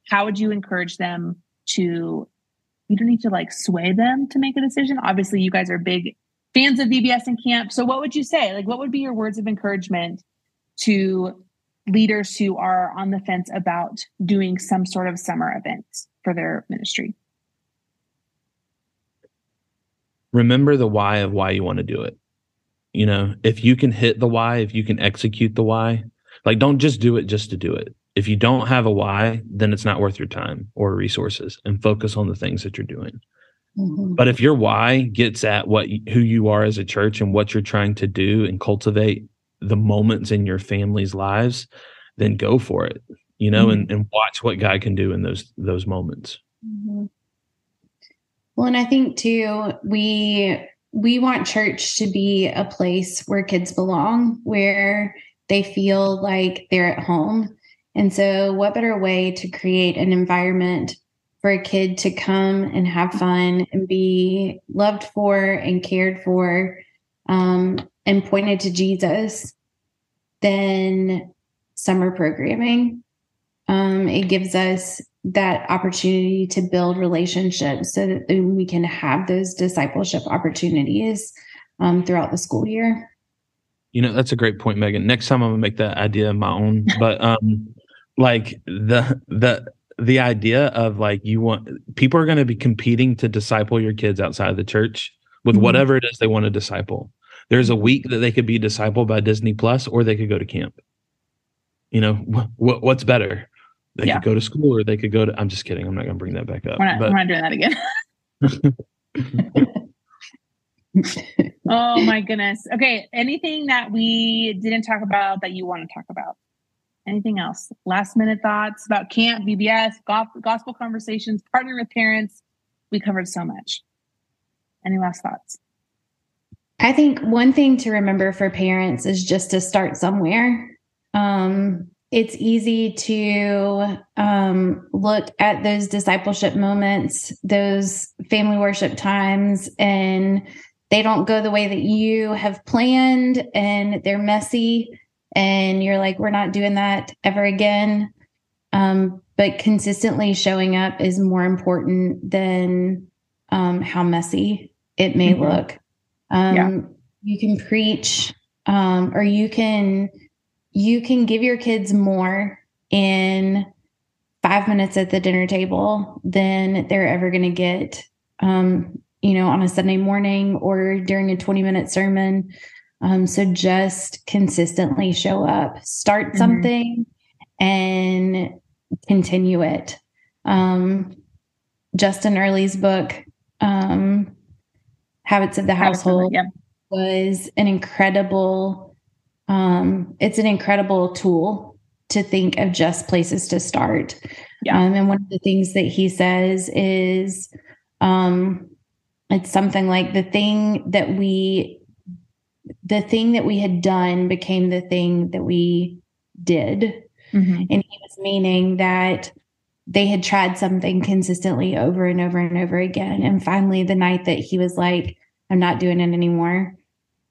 how would you encourage them to you don't need to like sway them to make a decision. Obviously, you guys are big fans of VBS and camp. So what would you say? Like what would be your words of encouragement to leaders who are on the fence about doing some sort of summer event for their ministry? Remember the why of why you want to do it. You know, if you can hit the why, if you can execute the why, like don't just do it just to do it. If you don't have a why, then it's not worth your time or resources and focus on the things that you're doing. Mm-hmm. But if your why gets at what who you are as a church and what you're trying to do and cultivate the moments in your family's lives, then go for it. You know, Mm-hmm. and, and watch what God can do in those those moments. Mm-hmm. Well, and I think too, we we want church to be a place where kids belong, where they feel like they're at home. And so, what better way to create an environment for a kid to come and have fun and be loved for and cared for um, and pointed to Jesus than summer programming? Um, it gives us that opportunity to build relationships so that we can have those discipleship opportunities um, throughout the school year. You know, that's a great point, Megan. Next time I'm gonna make that idea my own. But um like the the the idea of like you want people are gonna be competing to disciple your kids outside of the church with Mhm. whatever it is they want to disciple. There's a week that they could be discipled by Disney Plus or they could go to camp. You know, wh- wh- what's better? They Yeah. could go to school or they could go to I'm just kidding. I'm not gonna bring that back up. We're not, But we're not doing that again. oh my goodness. Okay. Anything that we didn't talk about that you want to talk about? Anything else? Last minute thoughts about camp, VBS, gospel conversations, partnering with parents. We covered so much. Any last thoughts? I think one thing to remember for parents is just to start somewhere. Um, it's easy to um, look at those discipleship moments, those family worship times, and they don't go the way that you have planned, and they're messy. And you're like, we're not doing that ever again. Um, but consistently showing up is more important than um, how messy it may Mhm. look. Um, Yeah. You can preach, um, or you can you can give your kids more in five minutes at the dinner table than they're ever going to get, um, you know, on a Sunday morning or during a twenty minute sermon. Um, so just consistently show up, start Mhm. something, and continue it. Um, Justin Earley's book, um, Habits of the Household, Yeah. was an incredible, um, it's an incredible tool to think of just places to start. Yeah. Um, and one of the things that he says is, um, it's something like the thing that we, the thing that we had done became the thing that we did. Mhm. And he was meaning that they had tried something consistently over and over and over again. And finally, the night that he was like, I'm not doing it anymore,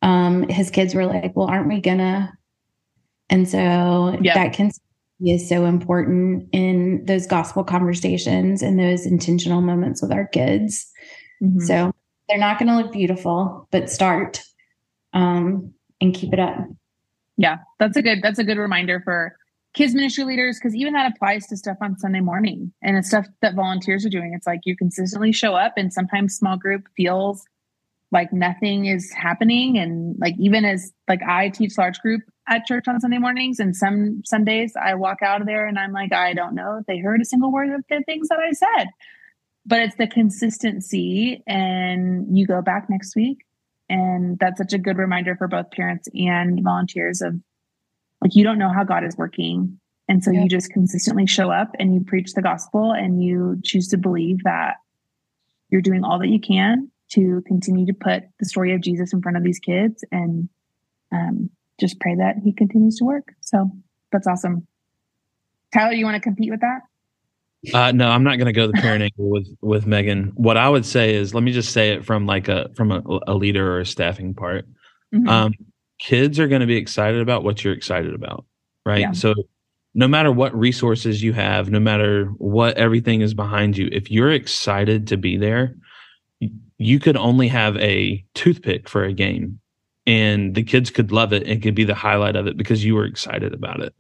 um, his kids were like, Well, aren't we gonna? And so Yeah. that consistency is so important in those gospel conversations and those intentional moments with our kids. Mhm. So they're not going to look beautiful, but start um, and keep it up. Yeah, that's a good that's a good reminder for kids ministry leaders because even that applies to stuff on Sunday morning and it's stuff that volunteers are doing. It's like you consistently show up and sometimes small group feels like nothing is happening and like even as like I teach large group at church on Sunday mornings and some some days I walk out of there and I'm like I don't know if they heard a single word of the things that I said. But it's the consistency and you go back next week and that's such a good reminder for both parents and volunteers of like you don't know how God is working And so you just consistently show up and you preach the gospel and you choose to believe that you're doing all that you can to continue to put the story of Jesus in front of these kids and um, just pray that he continues to work. So that's awesome. Tyler, do you want to compete with that? Uh, no, I'm not going to go the parent angle with with Megan. What I would say is, let me just say it from like a from a, a leader or a staffing part. Mm-hmm. Um, kids are going to be excited about what you're excited about, right? Yeah. So, no matter what resources you have, no matter what everything is behind you, if you're excited to be there, you could only have a toothpick for a game, and the kids could love it and could be the highlight of it because you were excited about it.